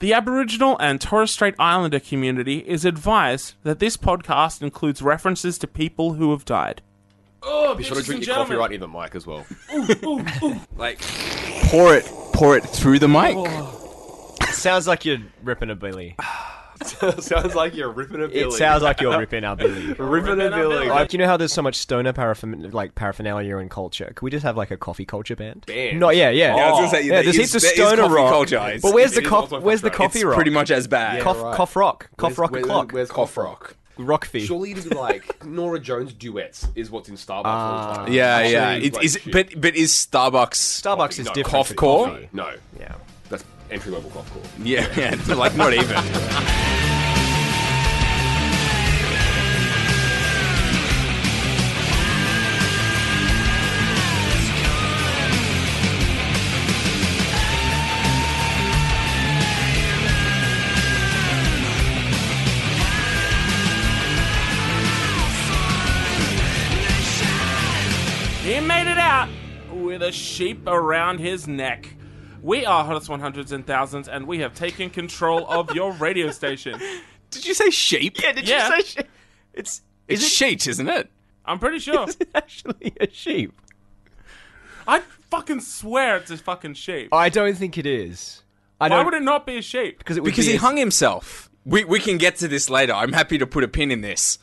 The Aboriginal and Torres Strait Islander community is advised that this podcast includes references to people who have died. Oh, Be sure to drink your coffee right near the mic as well. Like, pour it, pour it through the mic. Oh. Sounds like you're ripping a billy. sounds like you're ripping a billy. It sounds like you're ripping our billy. ripping a billy. Like, you know how there's so much stoner paraphernalia, like paraphernalia in culture? Could we just have like a coffee culture band? Band? No, yeah, yeah. Yeah, I was gonna say, yeah, there there's is- heaps of there is stoner coffee rock. culture. It's- but where's it the is coffee? also Where's the fucked up. coffee It's rock? pretty much as bad. cough, right. cough rock, cough Where's- rock where's- o'clock, Where's cough rock? rock fee. Surely it'd be like Norah Jones duets is what's in Starbucks all the ah. time. Yeah, yeah. it's It, like is, shit. but but is Starbucks? Starbucks is No, different. cough to core? coffee. no, Yeah. That's entry level cough core. Yeah, yeah. Like not even. He made it out with a sheep around his neck. We are Hottest 100s and Thousands, and we have taken control of your radio station. Did you say sheep? Yeah, Did Yeah. you say sheep? It's it's sheet, isn't it? I'm pretty sure. is it actually a sheep? I fucking swear it's a fucking sheep. I don't think it is. I Why don't would it not be a sheep? because it would Because be he a- hung himself. We we can get to this later. I'm happy to put a pin in this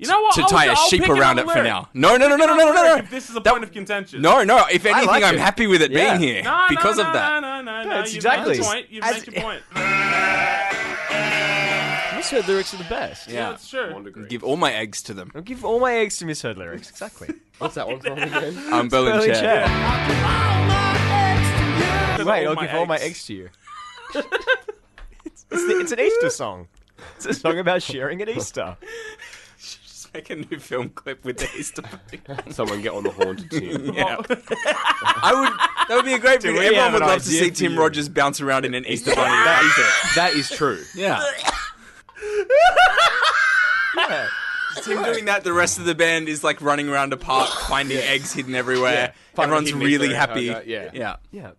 You know what? to I'll- tie a I'll sheep pick around it another for lyric. now. No, no, no, no, no, no, no, no. If this is a That- point of contention. No, no. If anything, like I'm it. happy with it Yeah. being here No, because no, of that. No, no, no, it's You've exactly- made your point. You've As- made your point. Misheard lyrics are the best. Yeah, Yeah. that's true. Give Give all my eggs to them. I'll give all my eggs to misheard lyrics. Exactly. What's that one from again? Um, Berlin Early chair. chat. Wait, I'll give all my eggs. eggs to you. it's, it's, the, it's an Easter song. It's a song about sharing at Easter. Just make a new film clip with the Easter Bunny. Someone get on the haunted team. Yeah. Oh. I would. That would be a great video. we Everyone have would an love to idea see for Tim you? Rogers bounce around in an Easter Bunny. That is it. That is true. Yeah. Yeah. Tim doing that, the rest of the band is like running around a park, finding eggs hidden everywhere. Finding Everyone's hidden really Easter happy. okay, yeah. yeah. Yeah.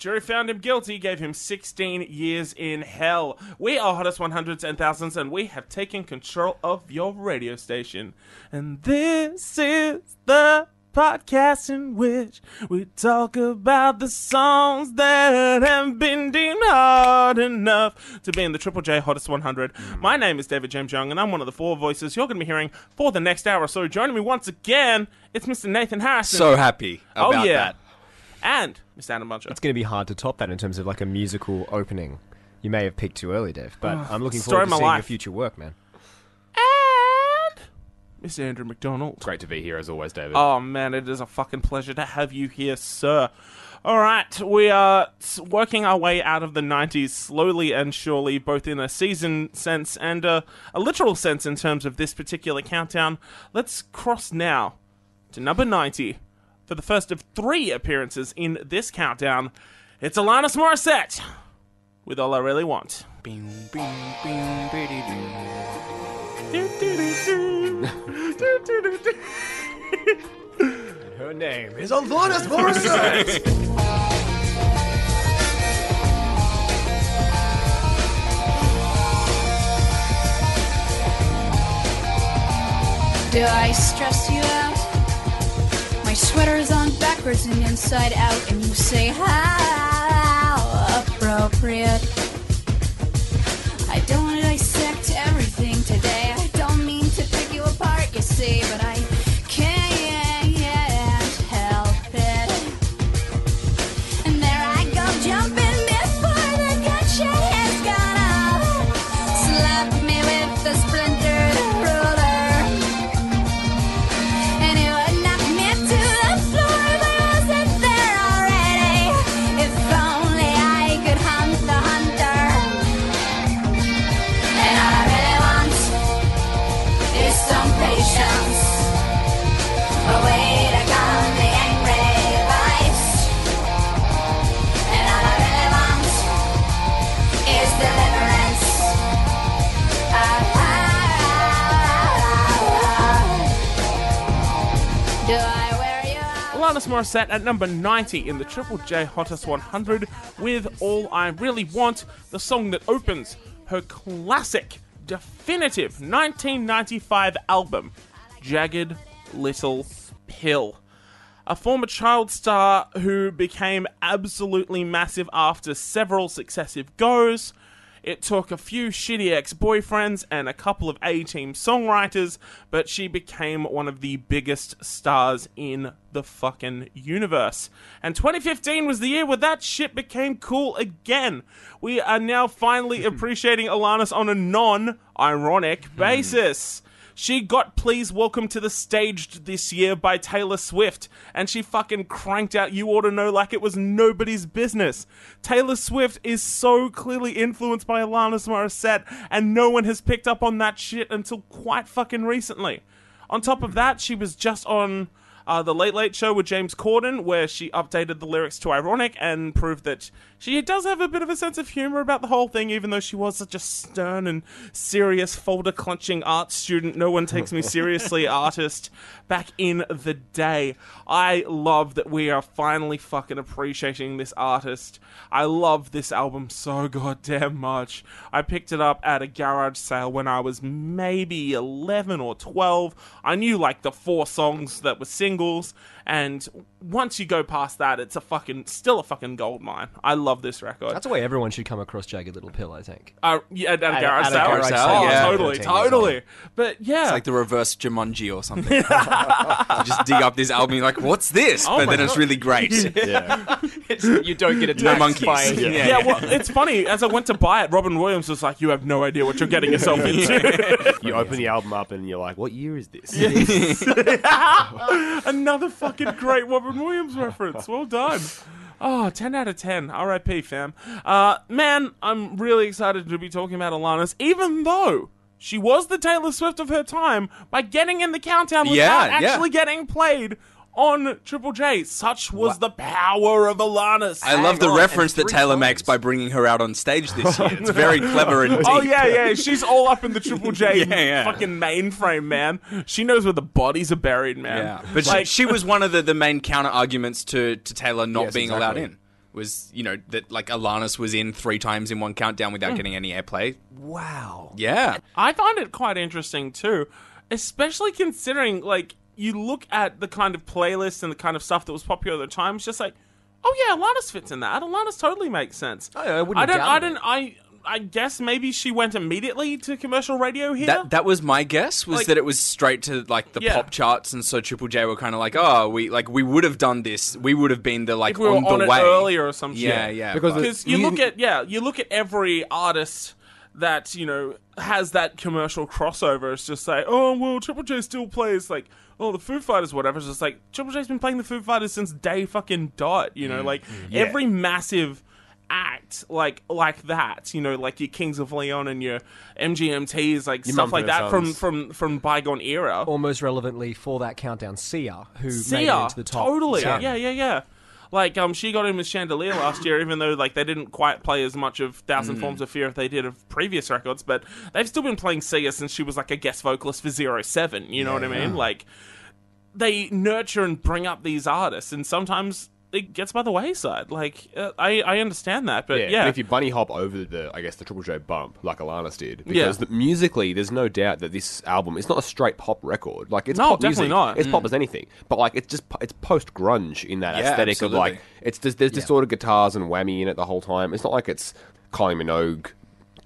Jury found him guilty, gave him 16 years in hell. We are Hottest 100s and Thousands, and we have taken control of your radio station. And this is the podcast in which we talk about the songs that have been deemed hard enough to be in the Triple J Hottest 100. Hmm. My name is David James Young, and I'm one of the four voices you're going to be hearing for the next hour. or So joining me once again, it's Mr. Nathan Harrison. So happy oh, yeah. that. And Mr. Adam Buncher. It's going to be hard to top that in terms of like a musical opening. You may have picked too early, Dave, but oh, I'm looking story forward of to my seeing your life. future work, man. and Mr. Andrew McDonald. Great to be here as always, David. Oh man, it is a fucking pleasure to have you here, sir. All right, we are s- working our way out of the 90s slowly and surely, both in a season sense and a, a literal sense in terms of this particular countdown. Let's cross now to number 90 for the first of three appearances in this countdown. It's Alanis Morissette with All I Really Want. Her name is Alanis Morissette. Do I stress you out? My sweater's on backwards and inside out, and you say, How Morissette at number 90 in the Triple J Hottest 100 with All I Really Want, the song that opens her classic, definitive 1995 album, Jagged Little Pill. A former child star who became absolutely massive after several successive goes. It took a few shitty ex boyfriends and a couple of A team songwriters, but she became one of the biggest stars in the fucking universe. And 2015 was the year where that shit became cool again. We are now finally appreciating Alanis on a non ironic hmm. basis. She got Please Welcome to the Staged this year by Taylor Swift, and she fucking cranked out You Ought to Know like it was nobody's business. Taylor Swift is so clearly influenced by Alanis Morissette, and no one has picked up on that shit until quite fucking recently. On top of that, she was just on uh, the Late Late Show with James Corden, where she updated the lyrics to ironic and proved that she does have a bit of a sense of humor about the whole thing, even though she was such a stern and serious folder clenching art student. No one takes me seriously, artist. Back in the day, I love that we are finally fucking appreciating this artist. I love this album so goddamn much. I picked it up at a garage sale when I was maybe 11 or 12. I knew like the four songs that were singles, singles and once you go past that, it's a fucking still a fucking gold mine. I love this record. That's the way everyone should come across Jagged Little Pill, I think. uh, yeah, at, a At- garage at a sale. garage sale, oh, yeah. totally, totally. But yeah, It's like the reverse Jumanji or something. you just dig up this album, you're like, what's this? Oh but my then it's really great. Yeah. you don't get attacked No monkeys. by Yeah. yeah, well, it's funny. As I went to buy it, Robin Williams was like, "You have no idea what you're getting yourself into." You open the album up and you're like, what year is this? Another fucking great Robin Williams reference. Well done. Oh, 10 out of 10. RIP, fam. Uh, man, I'm really excited to be talking about Alanis, even though she was the Taylor Swift of her time by getting in the countdown without Yeah, yeah. actually getting played on Triple J. Such was the power of Alanis. I love the on, reference that Taylor times. makes by bringing her out on stage this year. It's very clever and oh, deep. Oh yeah, yeah. She's all up in the Triple J Yeah, yeah. fucking mainframe, man. She knows where the bodies are buried, man. Yeah, but like, she, she was one of the, the main counter arguments to, to Taylor not Yes, being allowed in. Was you know that like Alanis was in three times in one countdown without mm. getting any airplay. Wow. Yeah, I find it quite interesting too, especially considering like you look at the kind of playlist and the kind of stuff that was popular at the time. It's just like, oh yeah, Alanis fits in that. Alanis totally makes sense. Oh, yeah, I wouldn't I don't. I don't. I. I guess maybe she went immediately to commercial radio here. that that was my guess. Was Like- that it was straight to like the Yeah. pop charts, and so Triple J were kind of like, oh, we like we would have done this. We would have been the like if we were on on, the it way earlier or something. Yeah, yeah. Because because you You- look at yeah you look at every artist that you know has that commercial crossover it's just like oh well triple j still plays like oh the foo fighters whatever it's just like triple j's been playing the foo fighters since day fucking dot you Mm, know like every massive act like like that you know like your kings of leon and your mgmts like Your stuff like that from Sons. from from bygone era Almost relevantly for that countdown, Sia, who made it Sia, into the top. totally. ten. Yeah, yeah, yeah. Like um, she got in with Chandelier last year, even though like they didn't quite play as much of Thousand Mm. Forms of Fear as they did of previous records, but they've still been playing Sia since she was like a guest vocalist for Zero Seven. You know what I mean? Like they nurture and bring up these artists, and sometimes it gets by the wayside. Like uh, I, I understand that, but Yeah, yeah, and if you bunny hop over the, I guess the Triple J bump like Alanis did, Yeah. because the, musically, there's no doubt that this album is not a straight pop record. Like it's No, pop definitely music. not. It's pop as anything, but like it's just it's post grunge in that Yeah, aesthetic of like absolutely. it's there's, there's distorted guitars and whammy in it the whole time. It's not like it's Kylie Minogue.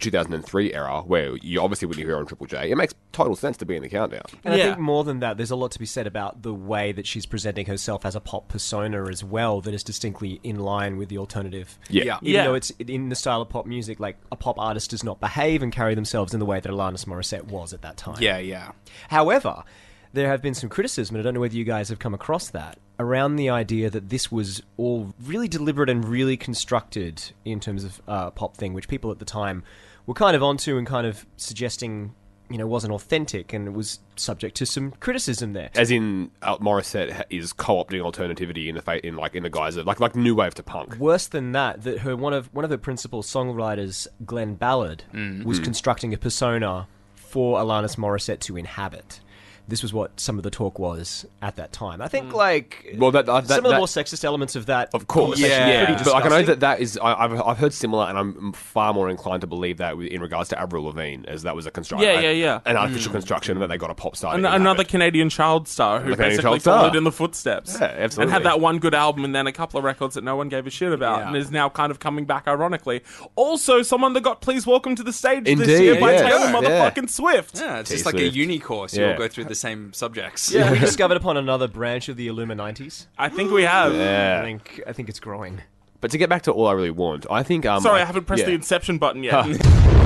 2003 era where you obviously wouldn't hear on Triple J. It makes total sense to be in the countdown. And Yeah. I think more than that, there's a lot to be said about the way that she's presenting herself as a pop persona as well, that is distinctly in line with the alternative. Yeah. Yeah. Even Yeah. though it's in the style of pop music, like a pop artist does not behave and carry themselves in the way that Alanis Morissette was at that time. yeah, yeah. However, there have been some criticism, and I don't know whether you guys have come across that, around the idea that this was all really deliberate and really constructed in terms of uh, pop thing, which people at the time were kind of onto and kind of suggesting, you know, wasn't authentic and was subject to some criticism there. As in, uh, Morissette is co-opting alternativity in the fa- in like in the guise of like like new wave to punk. Worse than that, that her one of one of her principal songwriters, Glen Ballard, was constructing a persona for Alanis Morissette to inhabit. This was what some of the talk was at that time. I think mm. like Well, that- that- some of the that- more sexist elements of that, Of course, conversation Yeah. are pretty But like, I know that that is. I, I've I've heard similar, and I'm far more inclined to believe that in regards to Avril Lavigne, as that was a construction. Yeah, yeah, yeah. An artificial mm. construction that they got a pop star. An- another inhabit. Canadian child star who Canadian basically child star. followed in the footsteps. Yeah, absolutely, And had that one good album and then a couple of records that no one gave a shit about Yeah. and is now kind of coming back ironically. Also, someone that got Please Welcome to the Stage this Indeed, year by yeah. Taylor Yeah. motherfucking Swift. Yeah, it's T just like a Swift. uni course. You Yeah. go through the same subjects. Yeah, we discovered upon another branch of the Illuminites. I think we have. Yeah. I think I think it's growing. But to get back to all I really want, I think. Um, Sorry, I haven't pressed yeah. the Inception button yet.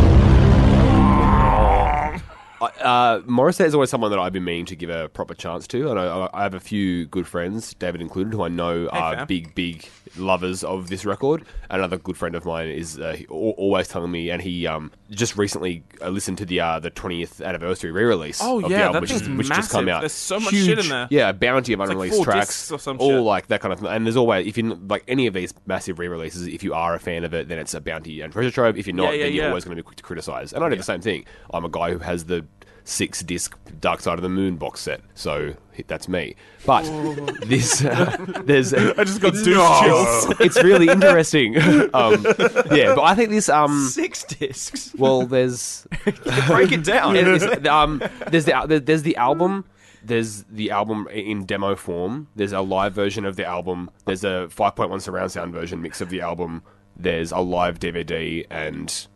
Uh, Morissette is always someone that I've been meaning to give a proper chance to. And I, I have a few good friends, David included, who I know are fam. big, big lovers of this record. Another good friend of mine is uh, he- al- always telling me, and he um, just recently I listened to the uh, the 20th anniversary re-release. Oh, of yeah, the album, that which, is, which just come massive. out. There's so much Huge, shit in there. Yeah, a bounty of like unreleased four tracks, or some all shit. like that kind of. Thing. And there's always, if you like any of these massive re-releases, if you are a fan of it, then it's a bounty and treasure trove. If you're not, Yeah, yeah, then you're yeah. always going to be quick to criticize. And I do the same thing. I'm a guy who has the six disc Dark Side of the Moon box set, so that's me. But this, uh, there's, I just got douche chills. it's really interesting. um, yeah, but I think this, um, Six discs. well, there's Break it down. it is- um, there's the there's the album. There's the album in demo form. There's a live version of the album. There's a 5.1 surround sound version mix of the album. There's a live DVD and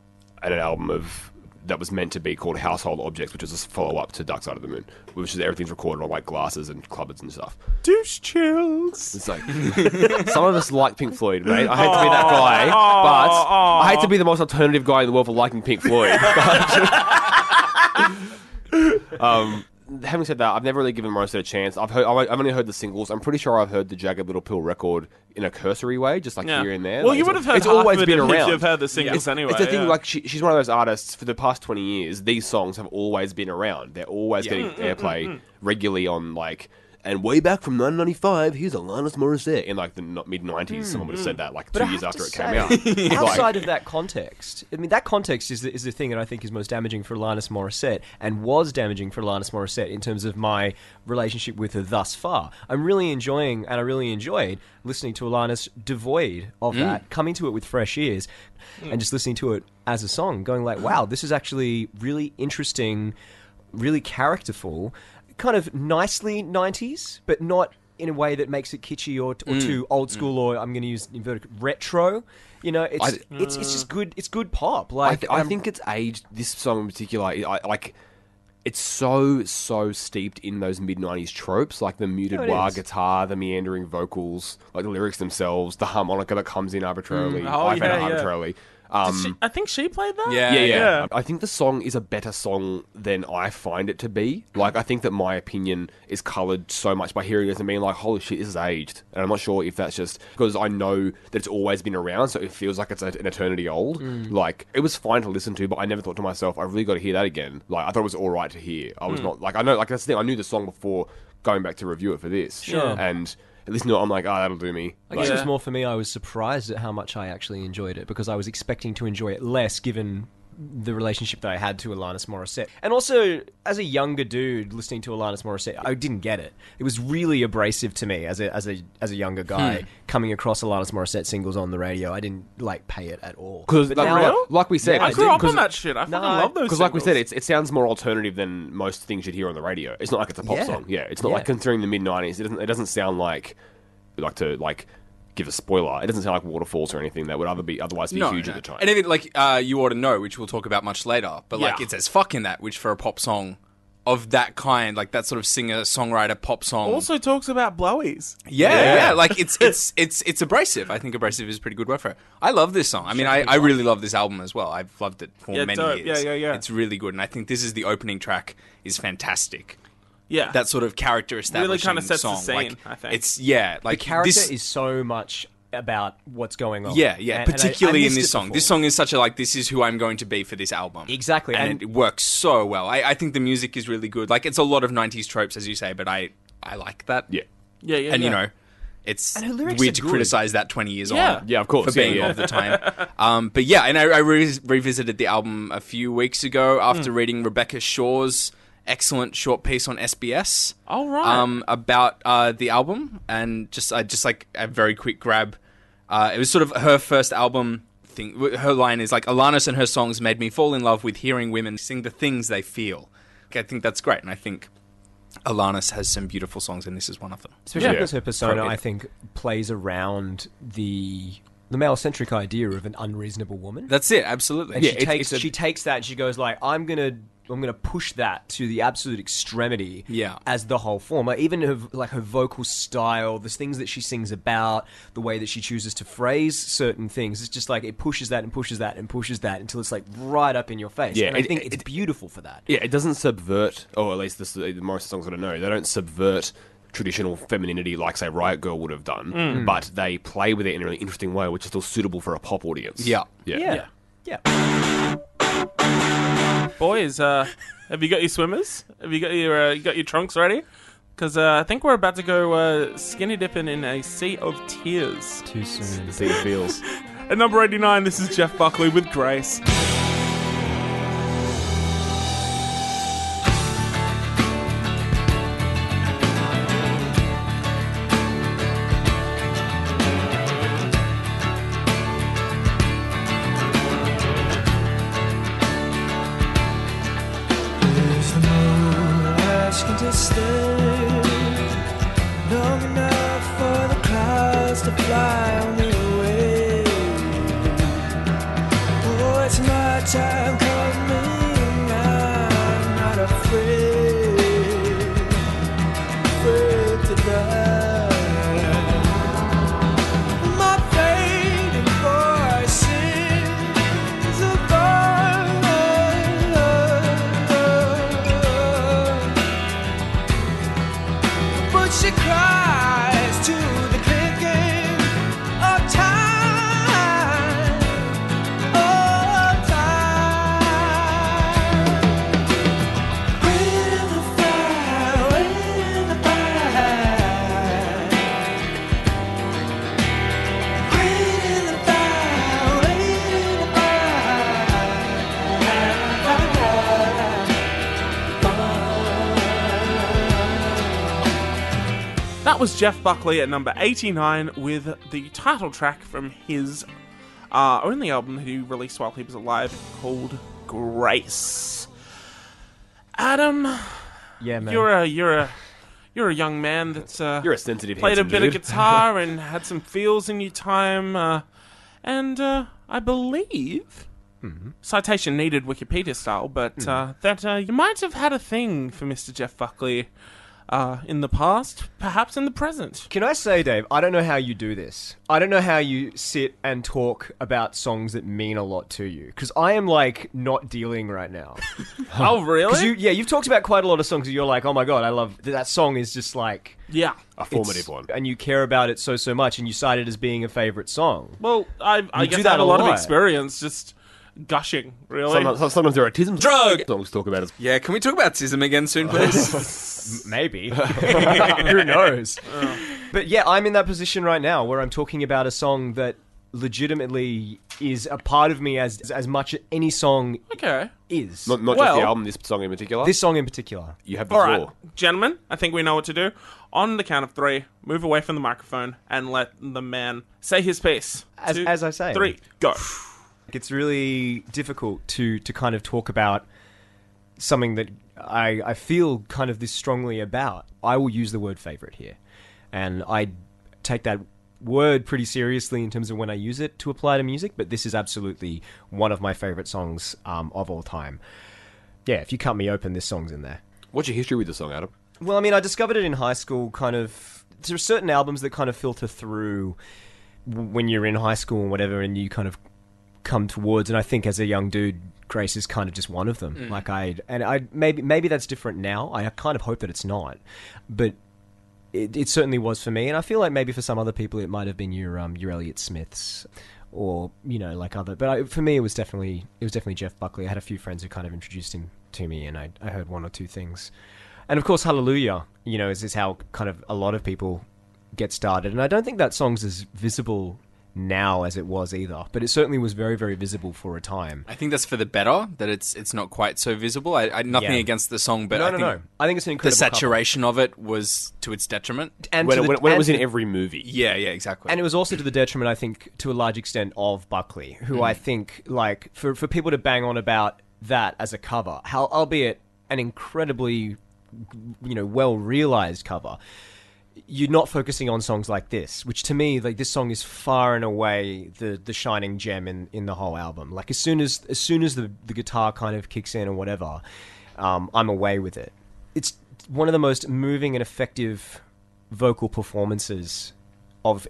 and an album of that was meant to be called Household Objects, which is a follow up to Dark Side of the Moon, which is everything's recorded on like glasses and cupboards and stuff. douche chills. It's like some of us like Pink Floyd, mate. I hate to be that guy, but I hate to be the most alternative guy in the world for liking Pink Floyd. But, um, having said that, I've never really given Morissette a chance. I've heard, I've only heard the singles. I'm pretty sure I've heard the Jagged Little Pill record in a cursory way, just like Yeah. here and there. Well, Like, you would have heard It's always it been around. you've heard the singles It's, anyway. it's the thing. yeah. Like she, she's one of those artists for the past twenty years. These songs have always been around. They're always getting Mm, mm airplay mm, mm. regularly on like. And way back from 1995, here's Alanis Morissette. In like the mid 90s, mm, someone would have said mm. that like two years after it came out. outside of that context, I mean, that context is the, is the thing that I think is most damaging for Alanis Morissette and was damaging for Alanis Morissette in terms of my relationship with her thus far. I'm really enjoying, and I really enjoyed listening to Alanis devoid of mm. that, coming to it with fresh ears, and just listening to it as a song, going like, wow, this is actually really interesting, really characterful, kind of nicely 90s, but not in a way that makes it kitschy or, or mm, too old mm. school or I'm going to use inverted retro. You know, it's I- it's it's mm. just good. It's good pop. I, Like th- I think it's aged. This song in particular, I, I- like, it's so so steeped in those mid '90s tropes, like the muted No, wah is. guitar, the meandering vocals, like the lyrics themselves, the harmonica that comes in arbitrarily. Oh, I found yeah, it yeah. Arbitrarily. Did Um, she- I think she played that. Yeah, yeah, yeah, yeah. I think the song is a better song than I find it to be. Like, I think that my opinion is coloured so much by hearing this and being like, holy shit, this is aged. And I'm not sure if that's just because I know that it's always been around, so it feels like it's a, an eternity old. Like, it was fine to listen to, but I never thought to myself, I really got to hear that again. Like, I thought it was alright to hear. I was not, like, I know, like, that's the thing, I knew the song before going back to review it for this. Sure. And listening least not I'm like, oh, that'll do me. I guess it was more for me. I was surprised at how much I actually enjoyed it because I was expecting to enjoy it less, given the relationship that I had to Alanis Morissette. And also, as a younger dude listening to Alanis Morissette, I didn't get it. It was really abrasive to me as a as a as a younger guy hmm. coming across Alanis Morissette singles on the radio. I didn't like pay it at all. Because, like, like, like we said, Yeah, I it's- grew up 'cause- on that shit. I fucking No, love those. Because, like we said, singles. it's, it sounds more alternative than most things you'd hear on the radio. It's not like it's a pop Yeah. song. Yeah, it's not Yeah. like considering the mid '90s. It doesn't. It doesn't sound like like to like give a spoiler. It doesn't sound like Waterfalls or anything that would other be otherwise be huge at the time. And even like uh, you ought to know, which we'll talk about much later. But like Yeah. it's as fuck in that, which for a pop song of that kind, like that sort of singer songwriter pop song. also talks about blowies. yeah, Yeah. yeah, like it's it's it's it's abrasive. I think abrasive is a pretty good word for it. I love this song. I mean, I, I really love this album as well. I've loved it for Yeah, many dope. years. Yeah, yeah, yeah. It's really good, and I think this is the opening track is fantastic. Yeah, That sort of character establishing really kinda sets the song. scene, like, I think. it's yeah, like the character this, is so much about what's going on. Yeah, yeah. And- and I- I particularly in this song. before. This song is such a like. This is who I'm going to be for this album. Exactly, and, and- it works so well. I, I think the music is really good. Like it's a lot of '90s tropes, as you say, but I I like that. yeah, yeah, yeah. and you know. It's And her lyrics weird to good. criticize that 20 years Yeah. on. Yeah, of course. For being Yeah, yeah. of the time. um, but yeah, and I, I re- revisited the album a few weeks ago after Hmm. reading Rebecca Shaw's excellent short piece on SBS. All right. Um, about uh, the album, and just I just like a very quick grab. Uh, it was sort of her first album thing. Her line is like, "Alanis and her songs made me fall in love with hearing women sing the things they feel." Okay, I think that's great, and I think Alanis has some beautiful songs, and this is one of them. Especially Yeah. because her persona, Totally. I think, plays around the the male centric idea of an unreasonable woman. That's it, absolutely. and Yeah, she it's- takes a- she takes that and she goes like, I'm gonna I'm gonna push that to the absolute extremity. Yeah. As the whole form, like even her like her vocal style, the things that she sings about, the way that she chooses to phrase certain things, it's just like it pushes that and pushes that and pushes that until it's like right up in your face. Yeah, and I think it- it's beautiful for that. Yeah, it doesn't subvert, or at least this, the Morissette songs I know, they don't subvert traditional femininity like, say, Riot Grrrl would have done, mm. Mm. but they play with it in a really interesting way, which is still suitable for a pop audience. Yeah. Yeah. Yeah. Yeah. Boys, uh, have you got your swimmers? Have you got your uh, you got your trunks ready? Because uh, I think we're about to go uh, skinny dipping in a sea of tears. Too soon. See the feels. At number 89, this is Jeff Buckley with Grace. Was Jeff Buckley at number 89 with the title track from his uh, only album that he released while he was alive called Grace. Adam, Yeah, man. you're a you're a you're a young man that's uh, You're a sensitive, played a bit dude. of guitar and had some feels in your time, uh, and uh, I believe. Citation needed Wikipedia style, but uh, that uh, you might have had a thing for Mr. Jeff Buckley uh, in the past, perhaps in the present. Can I say, Dave, I don't know how you do this. I don't know how you sit and talk about songs that mean a lot to you. Because I am, like, not dealing right now. Oh, really? you, yeah, you've talked about quite a lot of songs that you're like, oh my god, I love that song is just like yeah. A formative one. and you care about it so so much, and you cite it as being a favorite song. Well, I, I guess do I that have a a lot of experience just gushing, really. Sometimes, sometimes there are autism Drug! songs talk about as Yeah, can we talk about Tism again soon, please? Maybe. Who knows? Uh. But yeah, I'm in that position right now where I'm talking about a song that legitimately is a part of me as as much as any song Okay. is. not, not Well- just the album, this song in particular. this song in particular. you have the All right, floor. gentlemen, I think we know what to do. On the count of three, move away from the microphone and let the man say his piece. As- Two, as I say. Three, go. It's really difficult to to kind of talk about something that I I feel kind of this strongly about. I will use the word favorite here, and I take that word pretty seriously in terms of when I use it to apply to music. But this is absolutely one of my favorite songs um, of all time. Yeah, if you cut me open, this song's in there. What's your history with the song, Adam? Well, I mean, I discovered it in high school. Kind of, there are certain albums that kind of filter through when you're in high school and whatever, and you kind of come towards. And I think as a young dude, Grace is kind of just one of them. Like I, and I maybe maybe that's different now. I kind of hope that it's not, but it, it certainly was for me. And I feel like maybe for some other people, it might have been your um your Elliott Smiths. Or you know, like other, but I, for me, it was definitely it was definitely Jeff Buckley. I had a few friends who kind of introduced him to me, and I, I heard one or two things. And of course, Hallelujah, you know, is, is how kind of a lot of people get started. And I don't think that song's as visible now as it was either, but it certainly was very, very visible for a time. I think that's for the better that it's it's not quite so visible. I, I nothing Yeah. against the song, but no, I no, think no. I think it's an the incredible cover. saturation of it was to its detriment. and when, to it, the- when, it- when it and was in the- every movie. Yeah, yeah, exactly. And it was also to the detriment, I think, to a large extent, of Buckley, who hmm. I think, like, for, for people to bang on about that as a cover, how, albeit an incredibly, you know, well realized cover, you're not focusing on songs like this, which to me, like, this song is far and away the, the shining gem in, in the whole album. Like, as soon as, as soon as the, the guitar kind of kicks in or whatever, um, I'm away with it. It's one of the most moving and effective vocal performances of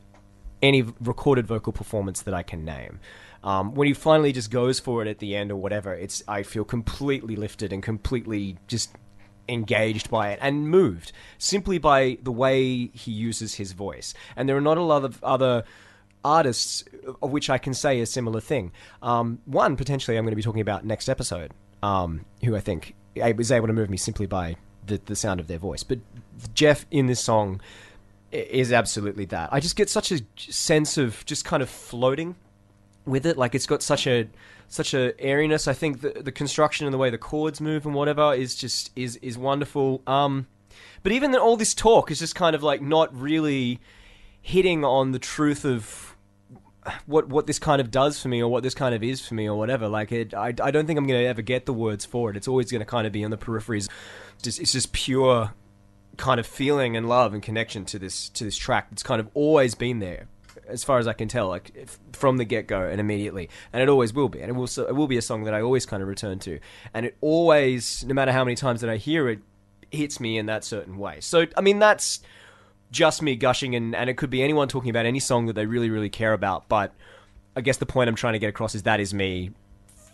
any recorded vocal performance that I can name. Um, when he finally just goes for it at the end or whatever, it's I feel completely lifted and completely just engaged by it and moved simply by the way he uses his voice. And there are not a lot of other artists of which I can say a similar thing. Um, one potentially I'm going to be talking about next episode, um, who I think was able to move me simply by the, the sound of their voice. But Jeff in this song is absolutely that. I just get such a sense of just kind of floating with it. Like it's got such a such a airiness. I think the the construction and the way the chords move and whatever is just is is wonderful. Um, but even all this talk is just kind of like not really hitting on the truth of what what this kind of does for me or what this kind of is for me or whatever. Like it, I, I don't think I'm to ever get the words for it. It's always to kind of be on the peripheries. Just it's just pure kind of feeling and love and connection to this to this track. It's kind of always been there, as far as I can tell, like if, from the get go and immediately, and it always will be. And it will it will be a song that I always kind of return to, and it always, no matter how many times that I hear it, hits me in that certain way. So I mean that's just me gushing and, and it could be anyone talking about any song that they really really care about. But i guess the point i'm trying to get across is that is me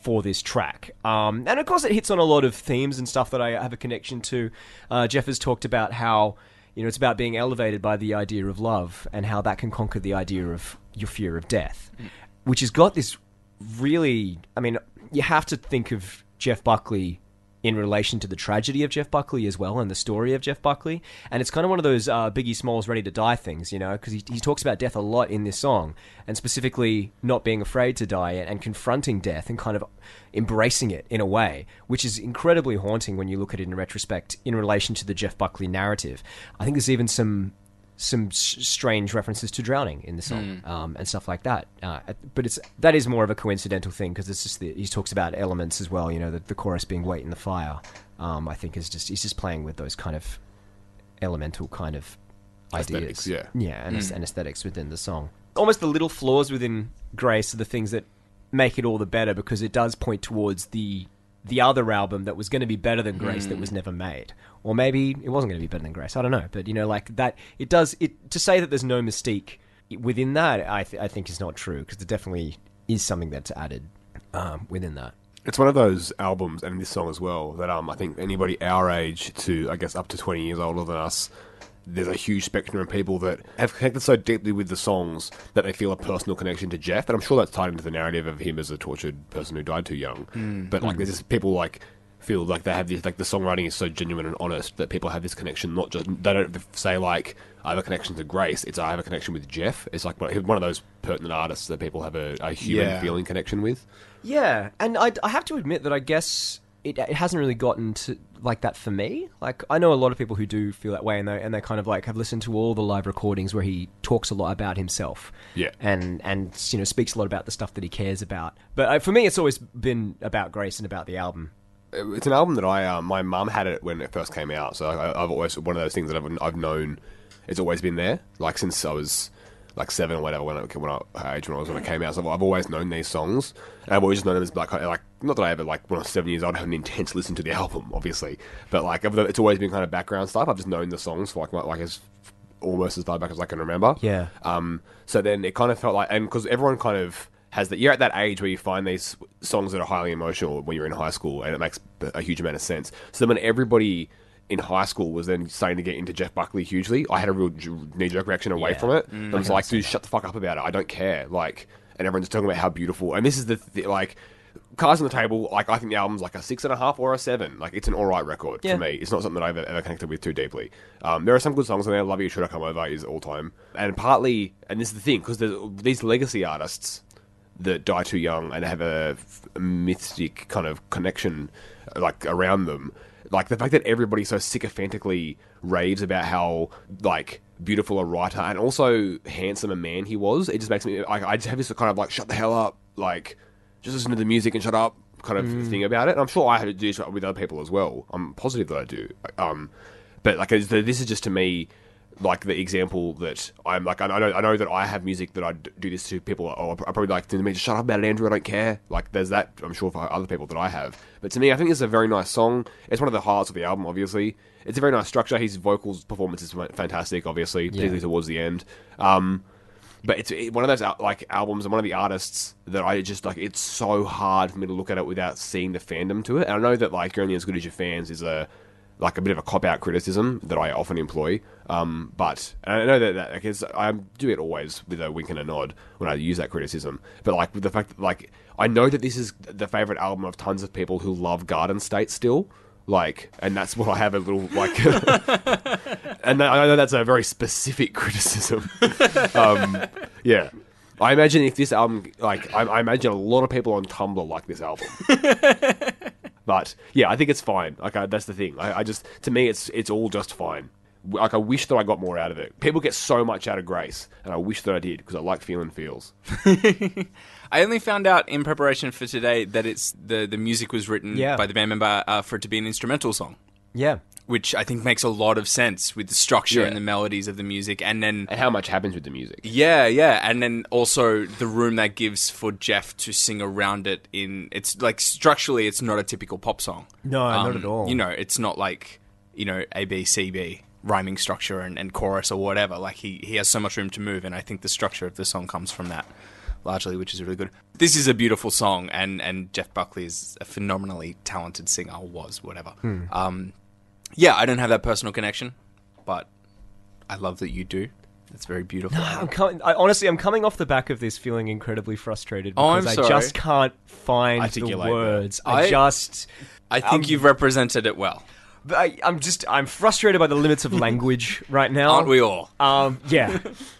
for this track. Um, and of course it hits on a lot of themes and stuff that i have a connection to. Uh, jeff has talked about how you know it's about being elevated by the idea of love and how that can conquer the idea of your fear of death mm. which has got this really i mean you have to think of jeff buckley in relation to the tragedy of Jeff Buckley as well and the story of Jeff Buckley. And it's kind of one of those uh, Biggie Smalls Ready to Die things, you know, because he, he talks about death a lot in this song and specifically not being afraid to die and, and confronting death and kind of embracing it in a way, which is incredibly haunting when you look at it in retrospect in relation to the Jeff Buckley narrative. I think there's even some some s- strange references to drowning in the song um, and stuff like that. Uh, but it's that is more of a coincidental thing because it's just the, he talks about elements as well. You know, the, the chorus being "wait in the fire." Um, I think is just he's just playing with those kind of elemental kind of Aesthetics, ideas. yeah. yeah, and, aes- and aesthetics within the song. Almost the little flaws within Grace are the things that make it all the better because it does point towards the the other album that was going to be better than Grace that was never made, or maybe it wasn't going to be better than Grace. I don't know, but you know, like that, it does it to say that there's no mystique within that. I th- I think is not true because there definitely is something that's added um, within that. It's one of those albums, and this song as well, that um, I think anybody our age to, I guess, up to 20 years older than us, there's a huge spectrum of people that have connected so deeply with the songs that they feel a personal connection to Jeff. And I'm sure that's tied into the narrative of him as a tortured person who died too young. Hmm. But, like, hmm. there's just people, like, feel like they have this, like, the songwriting is so genuine and honest that people have this connection, not just, they don't say, like, I have a connection to Grace, it's I have a connection with Jeff. It's like one one of those pertinent artists that people have a, a human Yeah. feeling connection with. Yeah, and I, I have to admit that I guess it, it hasn't really gotten to like that for me. Like I know a lot of people who do feel that way, and they and they kind of like have listened to all the live recordings where he talks a lot about himself. Yeah. and and you know speaks a lot about the stuff that he cares about. But uh, for me, it's always been about Grace and about the album. it's an album that I uh, my mum had it when it first came out, so I, I've always one of those things that I've I've known it's always been there, like since I was like seven or whatever when I when I her age when I was when it came out. So I've, I've always known these songs, and I've always known them as like like not that I ever like when I was seven years old I had an intense listen to the album, obviously, but like it's always been kind of background stuff. I've just known the songs for like my- like as almost as far back as I can remember. Yeah. Um, so then it kind of felt like, and because everyone kind of has that, you're at that age where you find these songs that are highly emotional when you're in high school, and it makes a huge amount of sense. So then when everybody in high school was then starting to get into Jeff Buckley hugely, I had a real knee jerk reaction away Yeah. from it. I was like, dude, shut the fuck up about it. I don't care. Like, and everyone's talking about how beautiful. And this is the th- like. Cards on the Table, like I think the album's like a six and a half or a seven. Like it's an alright record Yeah. for me. It's not something that I've ever connected with too deeply. Um, there are some good songs on there. Lover You Should've Come Over is all time, and partly, and this is the thing because these legacy artists that die too young and have a, f- a mystic kind of connection like around them. Like the fact that everybody so sycophantically raves about how like beautiful a writer and also handsome a man he was, it just makes me like I just have this kind of like shut the hell up, like just listen to the music and shut up kind of thing about it. And I'm sure I have to do this with other people as well. I'm positive that I do. Um, but like this is just to me like the example that I'm like I know I know that I have music that I do this to people. Oh, I probably like to me just shut up about it, Andrew. I don't care. Like there's that I'm sure for other people that I have. But to me, I think it's a very nice song. It's one of the highlights of the album. Obviously, it's a very nice structure. His vocals performance is fantastic. Obviously, particularly towards the end. Um, but it's it, one of those like albums and one of the artists that I just like. It's so hard for me to look at it without seeing the fandom to it. And I know that like you're only as good as your fans is a like a bit of a cop out criticism that I often employ. Um, but I know that, that I do it always with a wink and a nod when I use that criticism. But like with the fact that like I know that this is the favorite album of tons of people who love Garden State still. Like, and that's what I have a little like, and I know that's a very specific criticism. um, yeah, I imagine if this album, like, I, I imagine a lot of people on Tumblr like this album. But yeah, I think it's fine. Like I, that's the thing. I, I just to me, it's it's all just fine. Like I wish that I got more out of it. People get so much out of Grace, and I wish that I did because I like feeling feels. I only found out in preparation for today that it's the the music was written Yeah. by the band member uh, for it to be an instrumental song, Yeah. Which I think makes a lot of sense with the structure Yeah. and the melodies of the music, and then And how much happens with the music? yeah, yeah, and then also the room that gives for Jeff to sing around it. In it's like structurally, it's not a typical pop song. No, not Um, at all. You know, it's not like you know A B C B rhyming structure and, and chorus or whatever. Like he he has so much room to move, and I think the structure of the song comes from that largely, which is really good. This is a beautiful song, and and Jeff Buckley is a phenomenally talented singer, or was whatever. Hmm. Um, yeah, I don't have that personal connection, but I love that you do. It's very beautiful. No, I'm coming, I, honestly, I'm coming off the back of this feeling incredibly frustrated Oh, I'm because I sorry. just can't find the Articulate that. words. I, I- just, I think you've represented it well, I, I'm just, I'm frustrated by the limits of language right now. aren't we all? Um, yeah,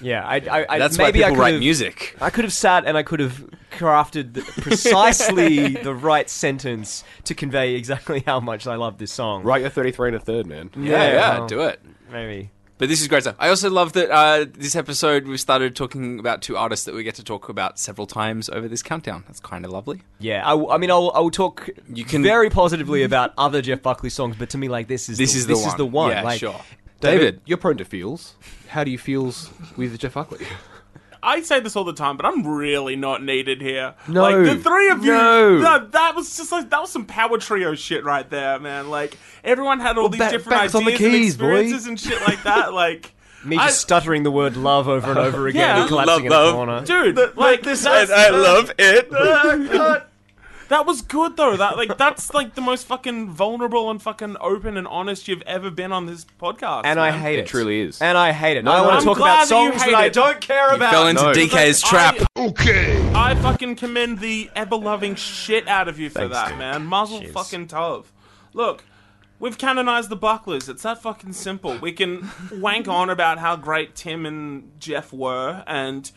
yeah. I, I, I That's why maybe I people could write have- music. I could have sat and I could have crafted the, precisely the right sentence to convey exactly how much I love this song. Right, you're 33 and a third, man. Yeah, yeah, well, do it. Maybe. But this is great stuff. I also love that uh, this episode we've started talking about two artists that we get to talk about several times over this countdown. That's kind of lovely. Yeah, I, I mean, I'll, I'll talk You can- very positively about other Jeff Buckley songs, but to me, like this is This the, is the this one. is the one. Yeah, like, sure. David, you're prone to feels. How do you feels with Jeff Buckley? I say this all the time, but I'm really not needed here. No. like the three of you. No. that, that was just like that was some power trio shit right there, man. Like everyone had all these back- different backs on the ideas and keys, boy. experiences and shit like that. Like Me just I- stuttering the word love over and over again Yeah, and collapsing in love, a corner. dude, like this. I love it. That was good though. That like that's like the most fucking vulnerable and fucking open and honest you've ever been on this podcast. And I hate it. It truly is. And I hate it. No, I want to talk about that you songs hate that I it. don't care about. fell into No. DK's Like, trap. I, I fucking commend the ever loving shit out of you for Thanks, that, dude. man. Muzzle Cheers. fucking tov. Look, we've canonized the Bucklers. It's that fucking simple. We can wank on about how great Tim and Jeff were, and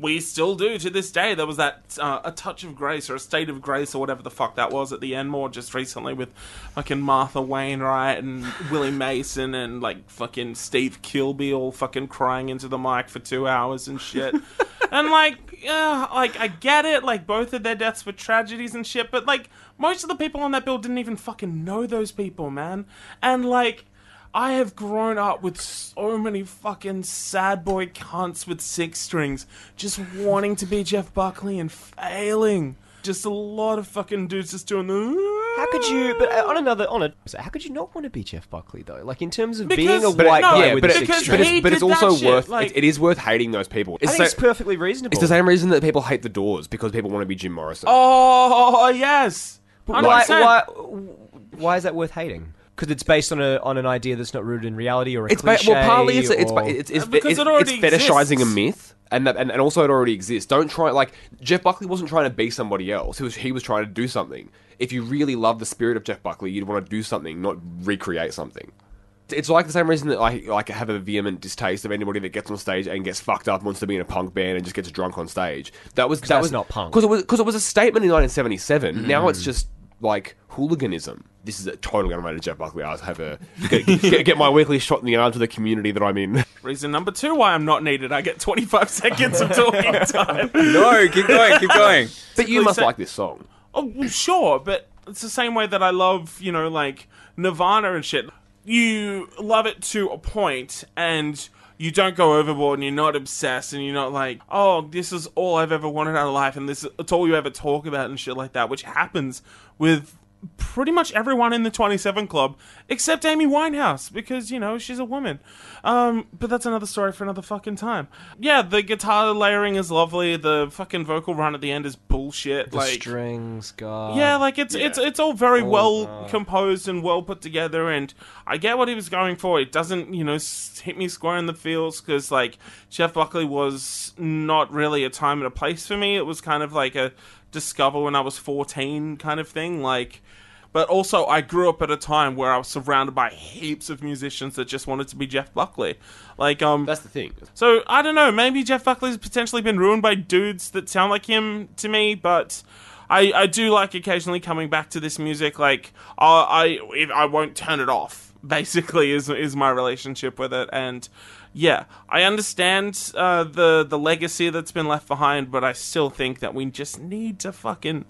we still do to this day. There was that uh, a touch of grace or a state of grace or whatever the fuck that was at the end. More just recently with fucking Martha Wainwright and Willie Mason and like fucking Steve Kilbey all fucking crying into the mic for two hours and shit. and like, yeah, like I get it. Like both of their deaths were tragedies and shit, but like most of the people on that bill didn't even fucking know those people, man. And like. I have grown up with so many fucking sad boy cunts with six strings, just wanting to be Jeff Buckley and failing. Just a lot of fucking dudes just doing the. How could you? But uh, on another, on a, so how could you not want to be Jeff Buckley though? Like in terms of being a Because- But white no, guy yeah, with but, a six because but, it's, but it's also shit, worth. like- it, it is worth hating those people. I It's, think the- it's perfectly reasonable. it's the same reason that people hate the Doors because people want to be Jim Morrison. Oh yes, But hundred why, why, why is that worth hating? Because it's based on a on an idea that's not rooted in reality or a It's ba- well, partly it's it's or- it's, it's, Uh, because it's, it it's fetishizing a myth, And, that, and and also it already exists. Don't try like Jeff Buckley wasn't trying to be somebody else. He was he was trying to do something. If you really love the spirit of Jeff Buckley, you'd want to do something, not recreate something. It's like the same reason that I like have a vehement distaste of anybody that gets on stage and gets fucked up, wants to be in a punk band and just gets drunk on stage. That was that that's was not punk. because it was because it was a statement in 1977. Now it's just like hooliganism. This is a totally unrelated Jeff Buckley. I have a get, get, get my weekly shot in the arm to the community that I'm in. Reason number two why I'm not needed. I get 25 seconds of talking time. No, keep going, keep going. but you must say- like this song. Oh, well, sure, but it's the same way that I love, you know, like Nirvana and shit. You love it to a point, and you don't go overboard, and you're not obsessed, and you're not like, oh, this is all I've ever wanted out of life, and this it's all you ever talk about and shit like that, which happens with pretty much everyone in the 27 club except Amy Winehouse because you know she's a woman um but that's another story for another fucking time yeah the guitar layering is lovely the fucking vocal run at the end is bullshit The like strings, God. yeah, like it's it's it's all very well composed and well put together, and I get what he was going for. It doesn't, you know, hit me square in the feels because like Jeff Buckley was not really a time and a place for me. It was kind of like a discover when I was fourteen kind of thing, like. But also, I grew up at a time where I was surrounded by heaps of musicians that just wanted to be Jeff Buckley. Like, um, That's the thing. so I don't know. Maybe Jeff Buckley's potentially been ruined by dudes that sound like him to me, but I, I do like occasionally coming back to this music. Like I I if I won't turn it off. Basically, is is my relationship with it, and yeah, I understand uh, the the legacy that's been left behind, but I still think that we just need to fucking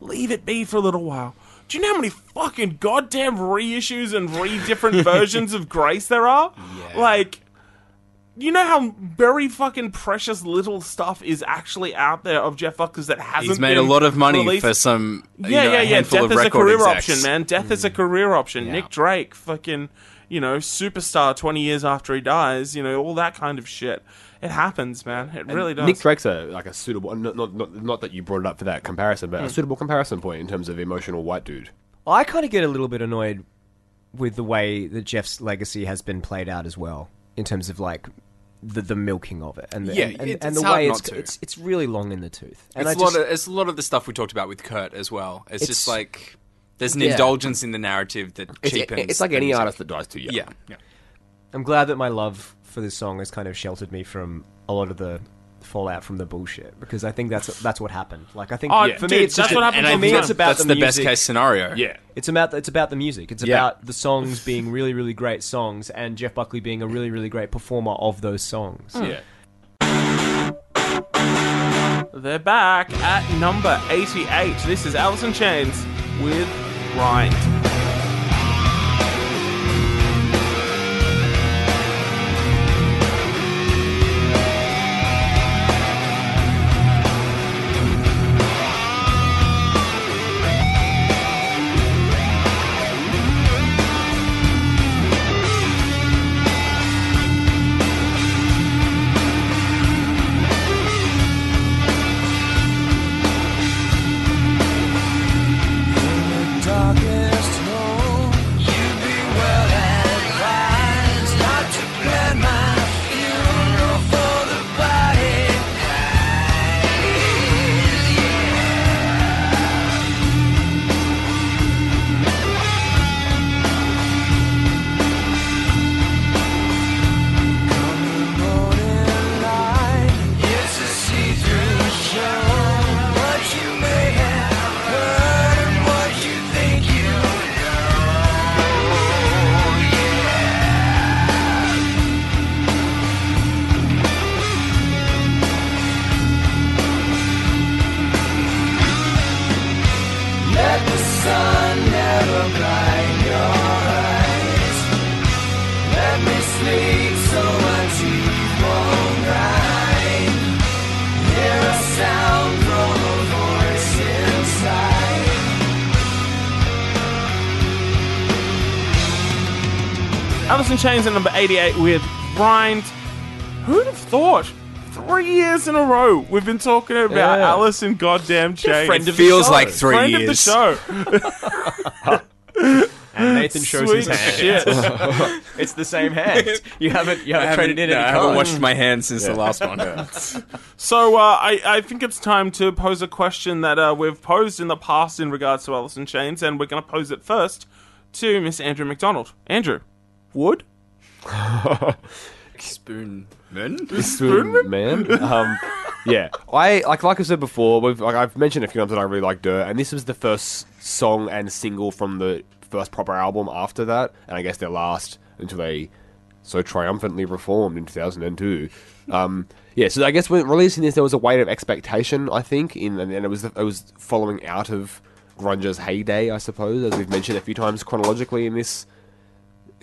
leave it be for a little while. Do you know how many fucking goddamn reissues and re different versions of Grace there are? Yeah. Like, you know how very fucking precious little stuff is actually out there of Jeff Buckley's that hasn't. Been. He's made a lot of money released? for some. you Yeah, know, yeah, yeah. Death is a career execs. option, man. Death is a career option. Yeah. Nick Drake, fucking, you know, superstar twenty years after he dies. You know, all that kind of shit. It happens, man. It really does. Nick Drake's a like a suitable not, not not not that you brought it up for that comparison, Hmm. but a suitable comparison point in terms of emotional white dude. I kind of get a little bit annoyed with the way that Jeff's legacy has been played out as well, in terms of like the the milking of it, and the, Yeah, and, and, it's- and it's the way it's, it's it's really long in the tooth. And It's I a lot just, of it's a lot of the stuff we talked about with Kurt as well. It's, It's- just like there's an Yeah. indulgence in the narrative that It's, cheapens. it's like the any music. artist that dies too young. Yeah, yeah. I'm glad that my love for this song has kind of sheltered me from a lot of the fallout from the bullshit because I think that's that's what happened. Like I think Oh, for dude, me, it's that's just what happened And for the me, time. it's about that's the, the, music. best case scenario. Yeah. It's about it's about the music. It's Yeah. about the songs being really really great songs and Jeff Buckley being a really really great performer of those songs. Hmm. Yeah. They're back at number eighty-eight. This is Alice in Chains with Grind. In Chains at number eighty-eight with Grind. Who'd have thought? Three years in a row we've been talking about Yeah. Alice in goddamn Chains. friend It of the feels show. like three Friend years. of the show. And Nathan shows his hand. shit. It's the same hand. You haven't you I haven't haven't, traded in no, I haven't cards. washed my hands since the last one. So uh, I, I think it's time to pose a question that uh, we've posed in the past in regards to Alice in Chains, and we're going to pose it first to Miss Andrew McDonald. Andrew, wood? Spoon man. Spoon man. Um, yeah, I like like I said before. We've like I've mentioned a few times that I really like Dirt, and this was the first song and single from the first proper album after that, and I guess their last until they so triumphantly reformed in 2002. Um, yeah, so I guess when releasing this, there was a weight of expectation. I think, in and it was it was following out of grunge's heyday, I suppose, as we've mentioned a few times chronologically in this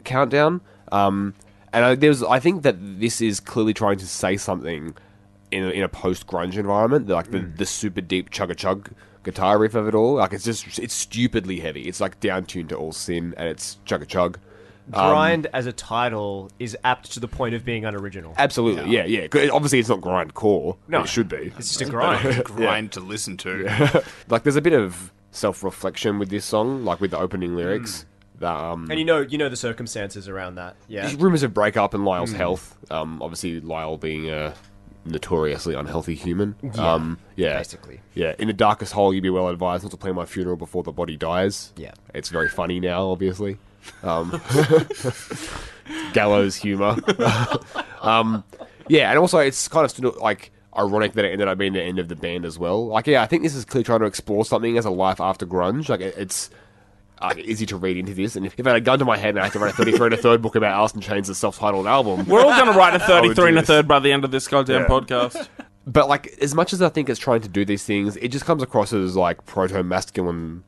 countdown. Um, and I, there's, I think that this is clearly trying to say something in a, in a post grunge environment. Like the, mm. the super deep chug a chug guitar riff of it all. Like it's just it's stupidly heavy. It's like down tuned to all sin, and it's chug a chug. Um, grind as a title is apt to the point of being unoriginal. Absolutely, yeah, yeah. Obviously, it's not grind core. No. it should be. It's just a grind. Grind to listen to. like there's a bit of self reflection with this song, like with the opening lyrics. Mm. That um, and you know you know the circumstances around that. Yeah. Rumors of breakup and Layne's health. Um, obviously, Lyle being a notoriously unhealthy human. Yeah, um, yeah, basically. Yeah, in the darkest hole, you'd be well advised not to plan my funeral before the body dies. Yeah. it's very funny now, obviously. Um, gallows humor. um, yeah, and also it's kind of still, like ironic that it ended up being the end of the band as well. Like, yeah, I think this is clearly trying to explore something as a life after grunge. Like, it, it's uh, easy to read into this. And if, if I had a gun to my head and I had to write a 33 and a third book about Alice in Chains, a self-titled album, We're all going to write a would 33 and do a this. third by the end of this goddamn Yeah. podcast. But like, as much as I think it's trying to do these things, it just comes across as like proto-masculine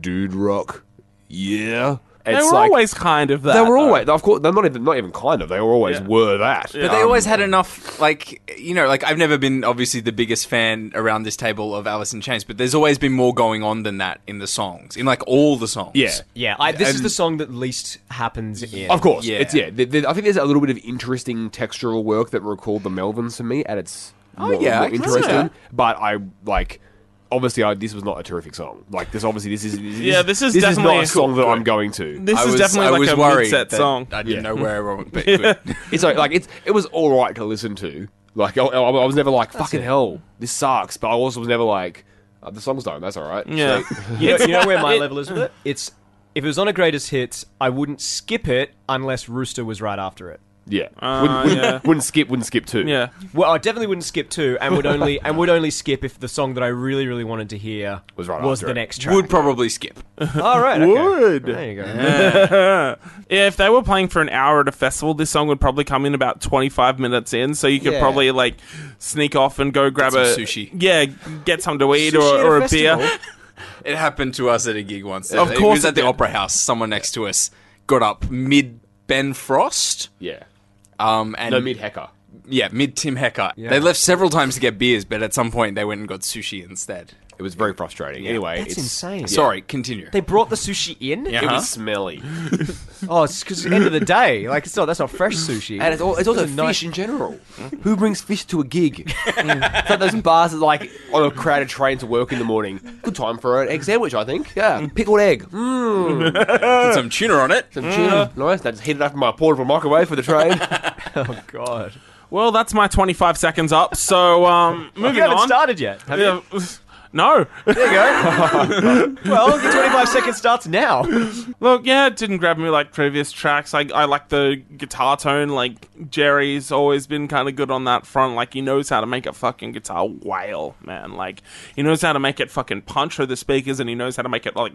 dude rock. Yeah, They it's were like, always kind of that. They were though. always, of course, they're not even not even kind of. They were always Yeah. were that. But they always had um, enough, like you know, like I've never been obviously the biggest fan around this table of Alice in Chains, but there's always been more going on than that in the songs, in like all the songs. Yeah, Yeah, I, this is the song that least happens in. of course. Yeah. It's yeah. th th I think there's a little bit of interesting textural work that recalled the Melvins to me at its Oh, more, yeah, more I can see interesting. But I like. Obviously, I, this was not a terrific song. Like this, obviously, this is, this Yeah, this is this is definitely- not a song that I'm going to. This I is was, definitely I like was a worried mid-set that song. I didn't Yeah. know where wrong, but good. It's like, like it's it was all right to listen to. Like I, I I was never like fucking it. hell, this sucks. But I also was never like uh, the song's done. That's all right. Yeah. You know, you know where my level is with it? It's if it was on a greatest hits, I wouldn't skip it unless Rooster was right after it. Yeah. Uh, wouldn't, wouldn't, yeah. wouldn't skip. Wouldn't skip two. Yeah. Well, I definitely wouldn't skip two, and would only and would only skip if the song that I really, really wanted to hear Was right was after the it. next track. Would probably skip. All right, okay. Would. There you go. yeah, if they were playing for an hour at a festival, this song would probably come in about 25 minutes in, so you could Yeah. probably like sneak off and go grab some a sushi. Yeah, get something to eat Sushi or, at a or a festival? beer. It happened to us at a gig once. Of it course was it at the did. Opera House. Someone next to us got up mid Ben Frost. Yeah. Um, and No mid hecker. yeah, mid Tim Hecker. Yeah. They left several times to get beers, but at some point they went and got sushi instead. It was very frustrating. Anyway, That's it's, insane. Sorry, continue. They brought the sushi in. Yeah. It Uh-huh. was smelly, Oh, it's because end of the day, like it's not that's not fresh sushi. and it's, all, it's also It's a fish in general. Who brings fish to a gig? it's like those bars that like on a crowded train to work in the morning. Good time for an egg sandwich, I think. Yeah, pickled egg. Mm. Put some tuna on it. Some tuna, nice. That's heated up in my portable microwave for the train. oh God, Well, that's my 25 seconds up. So, um, moving you haven't on. started yet. Have you? Yeah, no. There you go. well, the 25 seconds starts now. Look, yeah, it didn't grab me like previous tracks. I, I like the guitar tone. Like, Jerry's always been kind of good on that front. Like, he knows how to make a fucking guitar wail, man. Like, he knows how to make it fucking punch through the speakers and he knows how to make it like.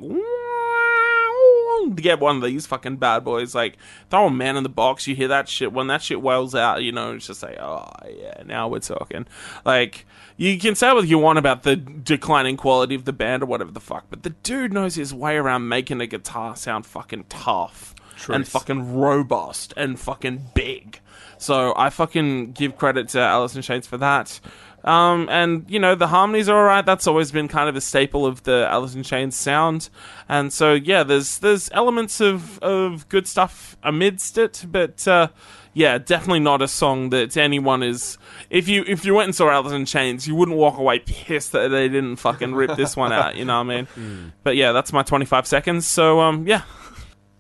To get one of these fucking bad boys, like throw a man in the box, you hear that shit. When that shit wails out, you know, it's just like, oh yeah, now we're talking. Like you can say what you want about the declining quality of the band or whatever the fuck, but the dude knows his way around making a guitar sound fucking tough and fucking robust and fucking big. So I fucking give credit to Alice in Chains for that. Um, and you know the harmonies are alright. That's always been kind of a staple of the Alice in Chains sound. And so yeah, there's there's elements of of good stuff amidst it, but uh, yeah, definitely not a song that anyone is. If you if you went and saw Alice in Chains, you wouldn't walk away pissed that they didn't fucking rip this one out. You know what I mean? But yeah, that's my 25 seconds. So um, yeah.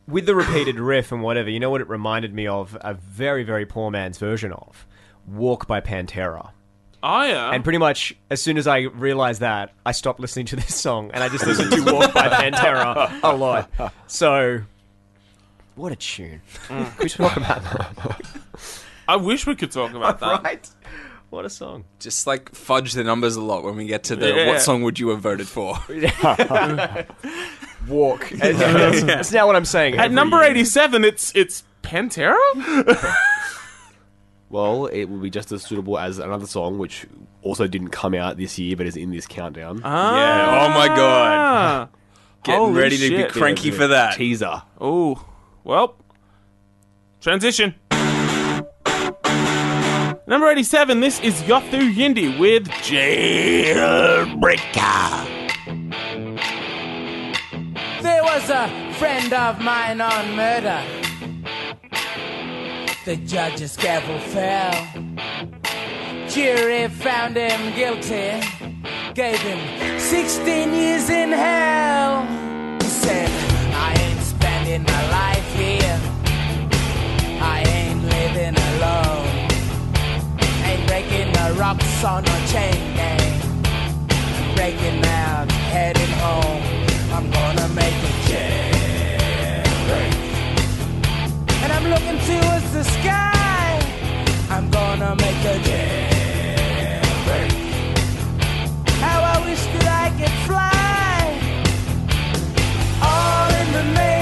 with the repeated riff and whatever, you know what it reminded me of? A very, very poor man's version of Walk by Pantera. Oh yeah. And pretty much as soon as I realized that, I stopped listening to this song and I just listened to Walk by Pantera a lot. So, what a tune. Mm. we talk about that. I wish we could talk about that. right? What a song. Just like fudge the numbers a lot when we get to the Yeah. what song would you have voted for? Walk. that's, that's now what I'm saying. At number year. eighty-seven, it's it's Pantera. Well, it will be just as suitable as another song, which also didn't come out this year, but is in this countdown. Yeah. Oh my god. Ah. Getting Holy ready to shit. be cranky for that. Teaser. Oh, well. Transition. Number 87, this is Yothu Yindi with Jailbreaker. There was a friend of mine on murder. The judge's gavel fell. Jury found him guilty, gave him 16 years in hell. He said, I ain't spending my life here. I ain't living alone. Ain't breaking the rocks on a chain gang. Breaking out, heading home. I'm gonna make a jailbreak. I'm looking towards the sky. I'm gonna make a jailbreak. How I wish that I could fly. All in the name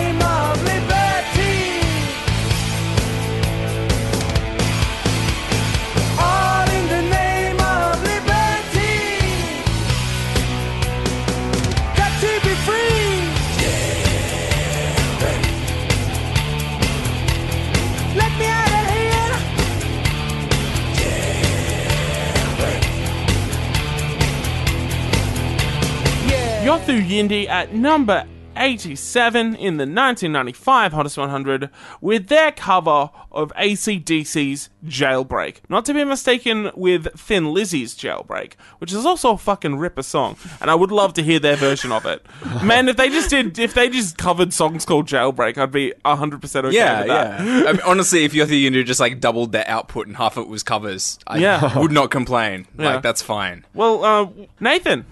Yothu Yindi at number 87 in the 1995 Hottest 100 with their cover of ACDC's Jailbreak. Not to be mistaken with Thin Lizzy's Jailbreak, which is also a fucking ripper song, and I would love to hear their version of it. Man, if they just did, if they just covered songs called Jailbreak, I'd be 100% okay Yeah, with that. yeah. I mean, honestly, if Yothu Yindi just like doubled their output and half of it was covers, I Yeah. would not complain. Yeah. Like that's fine. Well, uh, Nathan,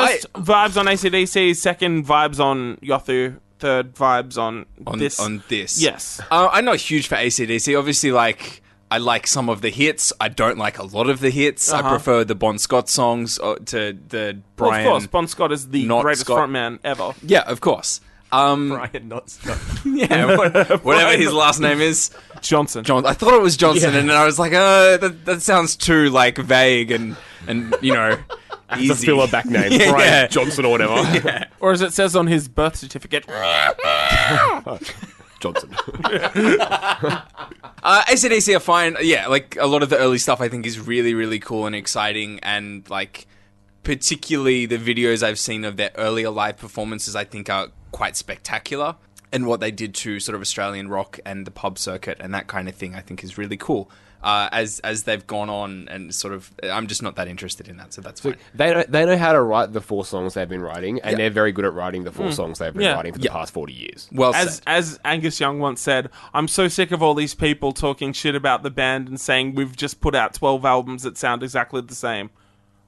first vibes on ACDC, second vibes on Yothu, third vibes on, On this. on this, Yes. Uh, I'm not huge for ACDC. Obviously, like I like some of the hits. I don't like a lot of the hits. I Uh-huh. prefer the Bon Scott songs uh, to the Well, Brian. of course, Bon Scott is the not greatest Scott. frontman ever. Yeah, of course. Um, Brian, not Scott. yeah, what- whatever his last name is. Johnson. John. I thought it was Johnson, and I was like, uh, that, that sounds too like vague and and you know, easy. The filler back name, Yeah, Brian yeah. Johnson or whatever. Or as it says on his birth certificate. Johnson. Uh, ACDC are fine. Yeah, like a lot of the early stuff I think is really, really cool and exciting. And like, particularly the videos I've seen of their earlier live performances, I think are quite spectacular. And what they did to sort of Australian rock and the pub circuit and that kind of thing, I think is really cool. Uh, as as they've gone on and sort of, I'm just not that interested in that, so that's fine. they know, they know how to write the four songs they've been writing, and Yeah. they're very good at writing the four songs they've been Yeah. writing for the past forty years. Well As said. as Angus Young once said, I'm so sick of all these people talking shit about the band and saying we've just put out 12 albums that sound exactly the same.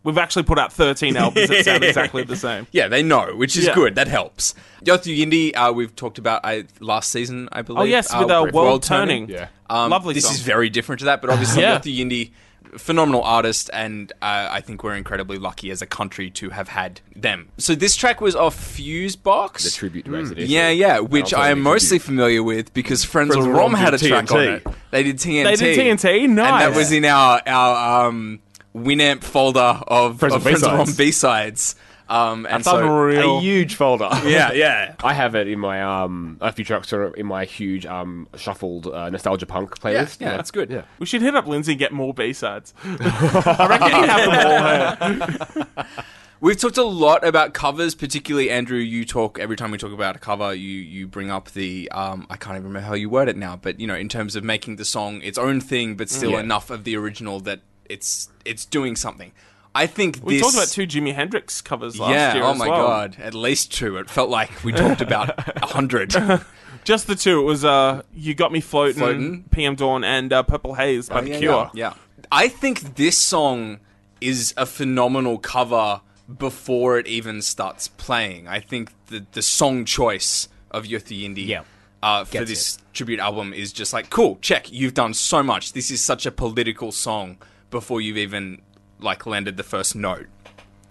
We've actually put out 13 albums that sound exactly the same. Yeah, they know, which is Yeah. good. That helps. Yothu Yindi, uh, we've talked about I, last season, I believe. Oh yes, uh, with a World world turning. Yeah. Um, Lovely This song. is very different to that, but obviously Yeah. Yothu Yindi, phenomenal artist, and uh, I think we're incredibly lucky as a country to have had them. So this track was off Fusebox. The tribute to ACDC. yeah, yeah, which I am mostly tribute. familiar with because Friends, Friends of of Rom Rom had a did track on TNT. it. They did TNT. They did TNT, no. And that was in our our um, Winamp folder of Friends of of Friends of B-sides. B-sides. Um, and so, unreal. A huge folder. yeah, yeah. I have it in my um a few tracks are in my huge um shuffled uh, nostalgia punk Yeah, playlist. yeah, that's good. Yeah. We should hit up Lindsay and get more B-sides. I reckon he'd have them all here. We've talked a lot about covers, particularly Andrew. You talk every time we talk about a cover, you you bring up the um, I can't even remember how you word it now, but you know, in terms of making the song its own thing, but still Yeah. enough of the original that it's it's doing something. I think We this, talked about two Jimi Hendrix covers last yeah, year oh my well. god, at least two. It felt like we talked about a hundred. Just the two. It was uh, "You Got Me Floating,", Floatin'. PM Dawn, and uh, "Purple Haze" by The Cure. Yeah. I think this song is a phenomenal cover before it even starts playing. I think the the song choice of Yothu Yindi Yeah. uh, for Gets this tribute album is just like, cool, check, you've done so much. This is such a political song before you've even like landed the first note.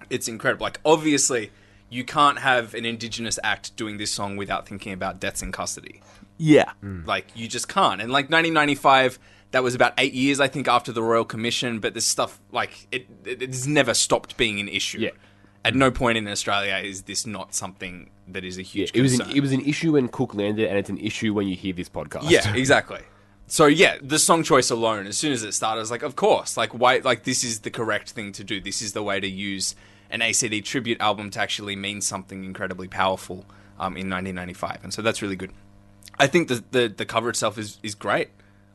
It's incredible. Like obviously you can't have an indigenous act doing this song without thinking about deaths in custody. Yeah. Hmm. Like you just can't. And like 1995, that was about eight years, I think, after the Royal Commission. But this stuff, like, it, it it's never stopped being an issue. Yeah. At no point in Australia is this not something that is a huge It was concern. an, it was an issue when Cook landed, and it's an issue when you hear this podcast. yeah, exactly. So yeah, the song choice alone, as soon as it started, I was like, of course, like why, like this is the correct thing to do. This is the way to use an ACD tribute album to actually mean something incredibly powerful um, in 1995, and so that's really good. I think the the, the cover itself is is great.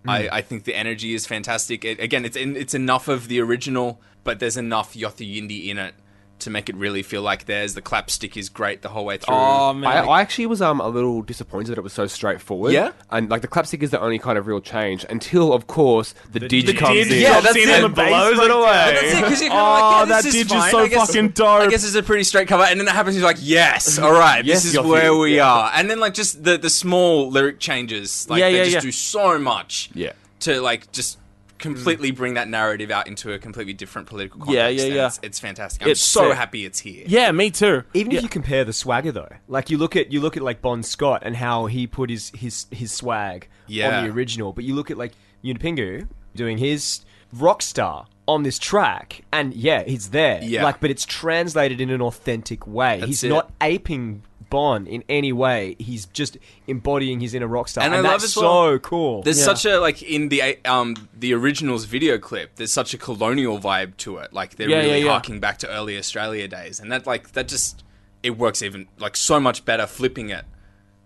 I, I think the energy is fantastic. It, again, it's it's enough of the original, but there's enough Yothu Yindi in it to make it really feel like theirs. The clap stick is great the whole way through. Oh man. I, I actually was um a little disappointed that it was so straightforward. Yeah? and like the clapstick is the only kind of real change until, of course, the, didge didge comes did in. Yeah, that's in it. and Blows blows it it away. away. That's it, because you're kind Oh, like, yeah, that this is is so guess, fucking dope. I guess it's a pretty straight cover, and then it happens. He's like, "Yes, all right, Yes, this is Yothu, where we yeah. are." And then like just the the small lyric changes, like Yeah, they yeah, just yeah. do so much, Yeah. to like just completely mm. bring that narrative out into a completely different political context. Yeah, yeah, yeah. It's, it's fantastic. I'm It's so sick. happy it's here. yeah, me too. Even yeah. if you compare the swagger though, like you look at you look at like Bon Scott and how he put his his his swag Yeah. on the original, but you look at like Yunupingu doing his rock star on this track, and yeah, he's there. Yeah. like, but it's translated in an authentic way. That's he's it. not aping Bon in any way. He's just embodying his inner rock star, And and, I love that's as well- so cool. There's Yeah. such a like in the um the originals video clip. There's such a colonial vibe to it. Like they're Yeah, really yeah, yeah. harking back to early Australia days, and that like that just it works even like so much better flipping it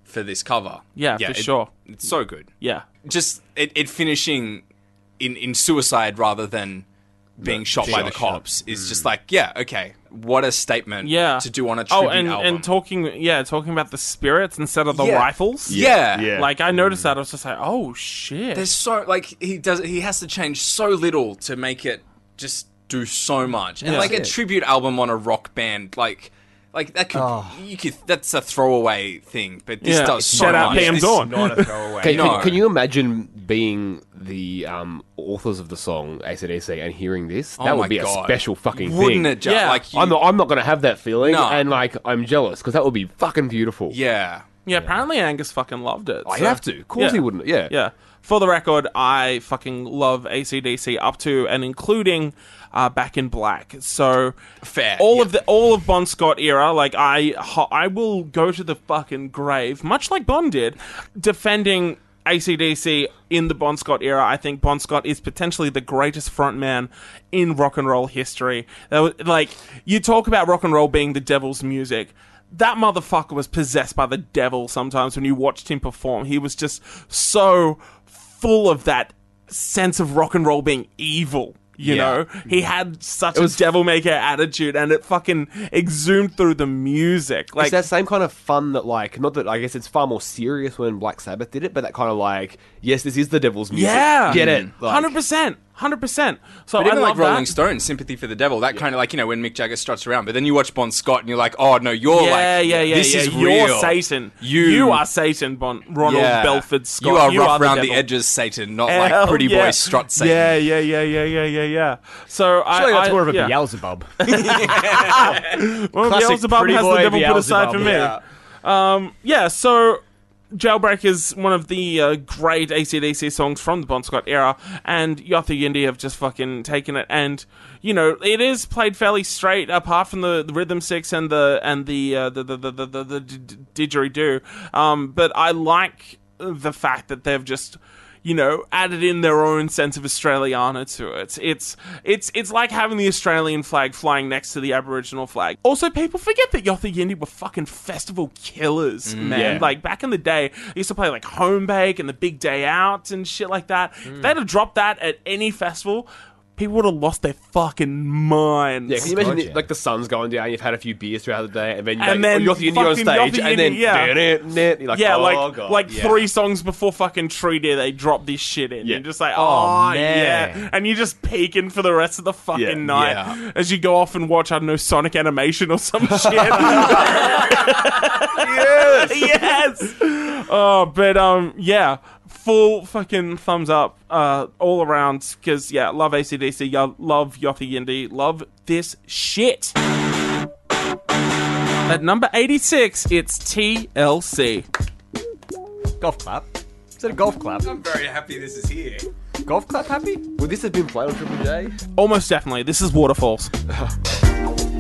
for this cover. Yeah, for it- sure. It's so good. yeah. Just it, it finishing in in suicide rather than being shot by being the shot. cops is just mm. like yeah okay what a statement Yeah. to do on a oh, tribute Oh, and album. and talking yeah, talking about the spirits instead of the Yeah. rifles. yeah. Yeah. Like I noticed mm. that I was just like, "Oh shit." There's so like he does he has to change so little to make it just do so much. And Yeah. like a tribute album on a rock band, like like that could Oh. you could that's a throwaway thing, but this Yeah. does so Shout out much. PM This- Dawn. not a throwaway. Can, No. can, can you imagine being the um, authors of the song ACDC and hearing this? Oh That my would be God. a special fucking thing. Wouldn't it just Yeah. like you, I'm not, I'm not going to have that feeling, No. and like I'm jealous because that would be fucking beautiful. Yeah. yeah, apparently Angus fucking loved it. I so- have to. Of course Yeah. he wouldn't. Yeah, Yeah. For the record, I fucking love ACDC up to and including uh, Back in Black. So Fair, all yeah. of the all of Bon Scott era, like I I will go to the fucking grave, much like Bon did, defending ACDC in the Bon Scott era. I think Bon Scott is potentially the greatest frontman in rock and roll history. That was, like you talk about rock and roll being the devil's music. That motherfucker was possessed by the devil sometimes when you watched him perform. He was just so full of that sense of rock and roll being evil. You Yeah. know, he had such was- a devil maker attitude, and it fucking exhumed through the music. Like it's that same kind of fun that like not that I guess it's far more serious when Black Sabbath did it, but that kind of like yes, this is the devil's music. Yeah, get it? Mm. Like, Hundred percent, hundred percent. So But I even love like Rolling that. Stones, Sympathy for the Devil, that kind of like, you know, when Mick Jagger struts around, but then you watch Bon Scott and you're like, oh no, you're Yeah, like, yeah, yeah, this yeah. is You're real. Satan. You- you are Satan, bon- Ronald Yeah. Belford Scott. You are rough the around the devil. edges, Satan, not Hell like pretty yeah. boy strut Satan. Yeah, yeah, yeah, yeah, yeah, yeah, yeah. So I, Surely that's I- more of a yeah. Beelzebub. Well, Classic Beelzebub pretty has boy the devil put aside Beelzebub, for me. Yeah. Um, yeah, so Jailbreak is one of the uh, great ACDC songs from the Bon Scott era, and Yothu Yindi have just fucking taken it. And you know, it is played fairly straight, apart from the, the rhythm six and the and the uh, the the the the, the, the didgeridoo. Um, but I like the fact that they've just you know, added in their own sense of Australiana to it. It's it's it's like having the Australian flag flying next to the Aboriginal flag. Also, people forget that Yothu Yindi were fucking festival killers, mm. man. Yeah. Like back in the day, they used to play like Home Bake and the Big Day Out and shit like that. If they'd have dropped that at any festival. People would have lost their fucking minds. Yeah, can you imagine God, yeah. like the sun's going down, you've had a few beers throughout the day, and then you And like, then oh, Yothu Yindi on fucking stage, Yachty and then Indy, yeah. you're like, yeah, oh, like God. like Yeah. three songs before fucking Treaty, they drop this shit in. Yeah. You're just like, Oh, oh, yeah, man. and you're just peaking for the rest of the fucking Yeah. night Yeah. as you go off and watch I don't know Sonic animation or some shit. yes. yes. Oh, but um, yeah, full fucking thumbs up, uh, all around. Because yeah, love ACDC, yo- love Yothu Yindi, love this shit. At number eighty-six, it's TLC. Golf clap. Is that a golf clap? I'm very happy this is here. Golf clap happy? Would this have been played on Triple J? Almost definitely, this is Waterfalls.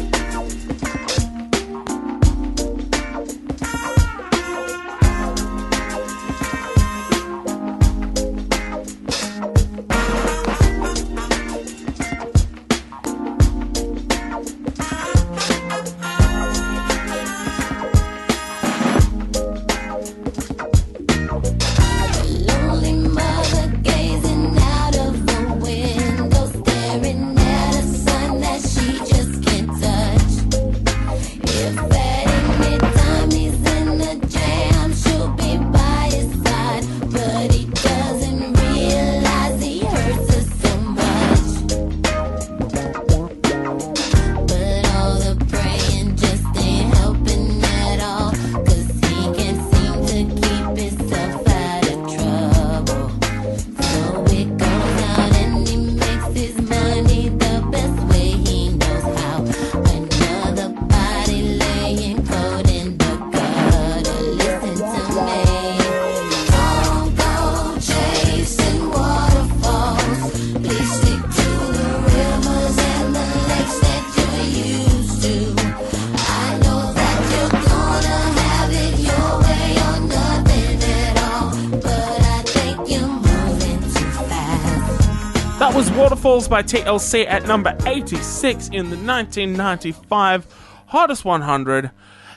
was Waterfalls by TLC at number 86 in the 1995 Hottest 100. Uh,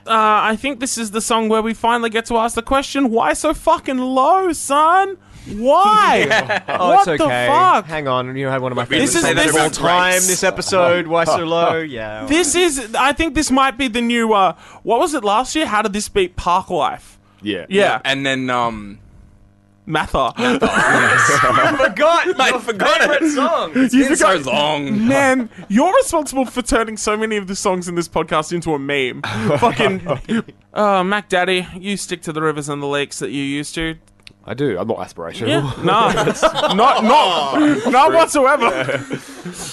I think this is the song where we finally get to ask the question why so fucking low, son? Why? Oh, what it's okay. the fuck? Hang on, you had one of my didn't favorites say that all about time. This episode, why so low? Yeah. This is, I think this might be the new, uh, what was it last year? How did this beat Park Life? Yeah. Yeah, And then um Mather. forgot. I forgot it. song. It's been so long. Man, you're responsible for turning so many of the songs in this podcast into a meme. Fucking, uh, Mac Daddy, you stick to the rivers and the lakes that you used to. I do. I'm not aspirational. Yeah, nah, not not not whatsoever.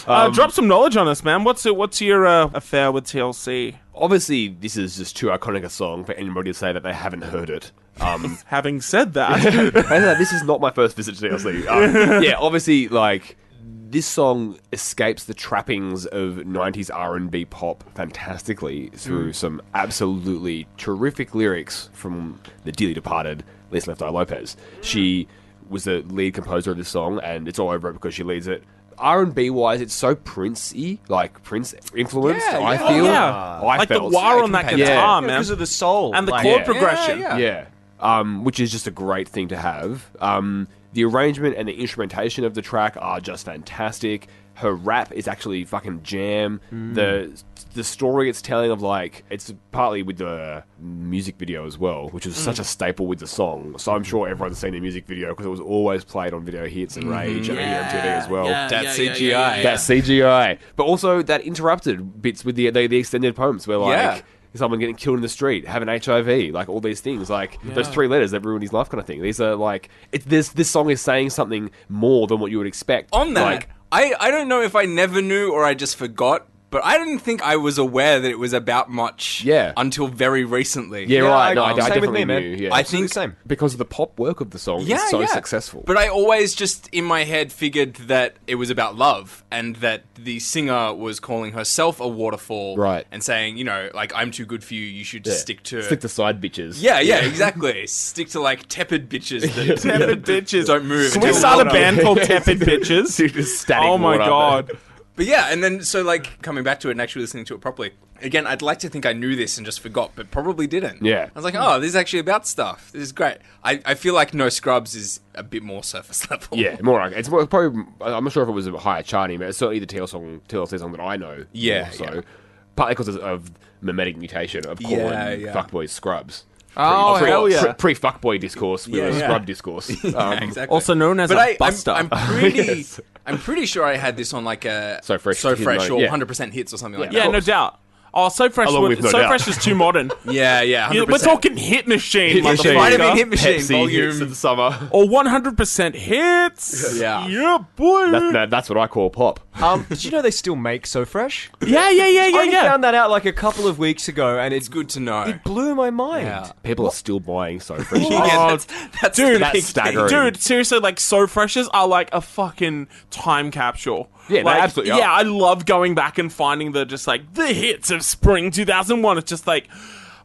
uh, drop some knowledge on us, man. What's it? What's your uh, affair with TLC? Obviously, this is just too iconic a song for anybody to say that they haven't heard it. Um, Having said that, this is not my first visit to TLC. Um, yeah, obviously, like this song escapes the trappings of '90s R&B pop fantastically through some absolutely terrific lyrics from the dearly departed Lisa Left Eye Lopez. She was the lead composer of this song, and it's all over it because she leads it. R&B wise, it's so Prince-y, like Prince influenced. Yeah, I yeah. feel. Oh, yeah. I like the felt. wah on that Yeah. guitar, man, because of the soul and the like- chord Yeah. progression. Yeah, Yeah. Um, which is just a great thing to have. Um, the arrangement and the instrumentation of the track are just fantastic. Her rap is actually fucking jam. The the story it's telling of like it's partly with the music video as well, which is such a staple with the song. So I'm sure everyone's seen the music video because it was always played on video hits and Rage and here on TV as well. Yeah, That yeah, CGI. yeah, yeah, yeah. That CGI, but also that interrupted bits with the the, the extended poems where like Yeah. Someone getting killed in the street, having HIV, like all these things, like those three letters that ruined his life, kind of thing. These are like it, this this song is saying something more than what you would expect. On that, like, I, I don't know if I never knew or I just forgot, but I didn't think I was aware that it was about much Yeah. until very recently. yeah, Yeah, right. I- no, I, I same with definitely me, man. knew. Yeah, I Absolutely think same. because of the pop work of the song, Yeah, it's so yeah. successful. But I always just in my head figured that it was about love and that the singer was calling herself a waterfall, Right. And saying, you know, like I'm too good for you. You should Yeah. stick to stick to side bitches. Yeah, yeah, exactly. Stick to like tepid bitches that Tepid bitches. don't move. Can we until start a water- band called Tepid Bitches? Dude, just static oh my water. god. But yeah, and then so like coming back to it and actually listening to it properly, Again, I'd like to think I knew this and just forgot, but probably didn't. Yeah. I was like, oh, this is actually about stuff. This is great. I, I feel like No Scrubs is a bit more surface level. Yeah, more like it's more, probably. I'm not sure if it was a higher charting, but it's certainly the TLC song, TLC song that I know. Yeah, so yeah. partly because of mimetic mutation of calling Yeah, yeah. fuckboys scrubs. Oh, pre, hell yeah. Pre fuckboy discourse, we Yeah, were yeah. scrub discourse. Um, exactly. Also known as but a I, I'm, buster. I'm pretty, Yes. I'm pretty sure I had this on like a So Fresh so fresh or yeah. 100 percent hits or something like that. yeah, no doubt. Oh, so fresh. Along would- with No so Doubt. fresh is too modern. Yeah, yeah, 100%. Yeah, We're talking hit machine, Hit Machine. motherfucker. Vitamin Hit Machine Pepsi hits volume. of the summer. Or 100% hits. Yeah. Yeah, boy. That, that, that's what I call pop. Um, did you know they still make So Fresh? yeah, yeah, yeah, I yeah, only yeah. found that out like a couple of weeks ago, and It's it's good to know. it blew my mind. Yeah. People are still buying so fresh. Yeah, Oh, that's, that's dude, the that's big staggering. Dude, seriously, like so freshes are like a fucking time capsule. Yeah, they like, absolutely are. Yeah, I love going back and finding the just like the hits of spring 2001. It's just like,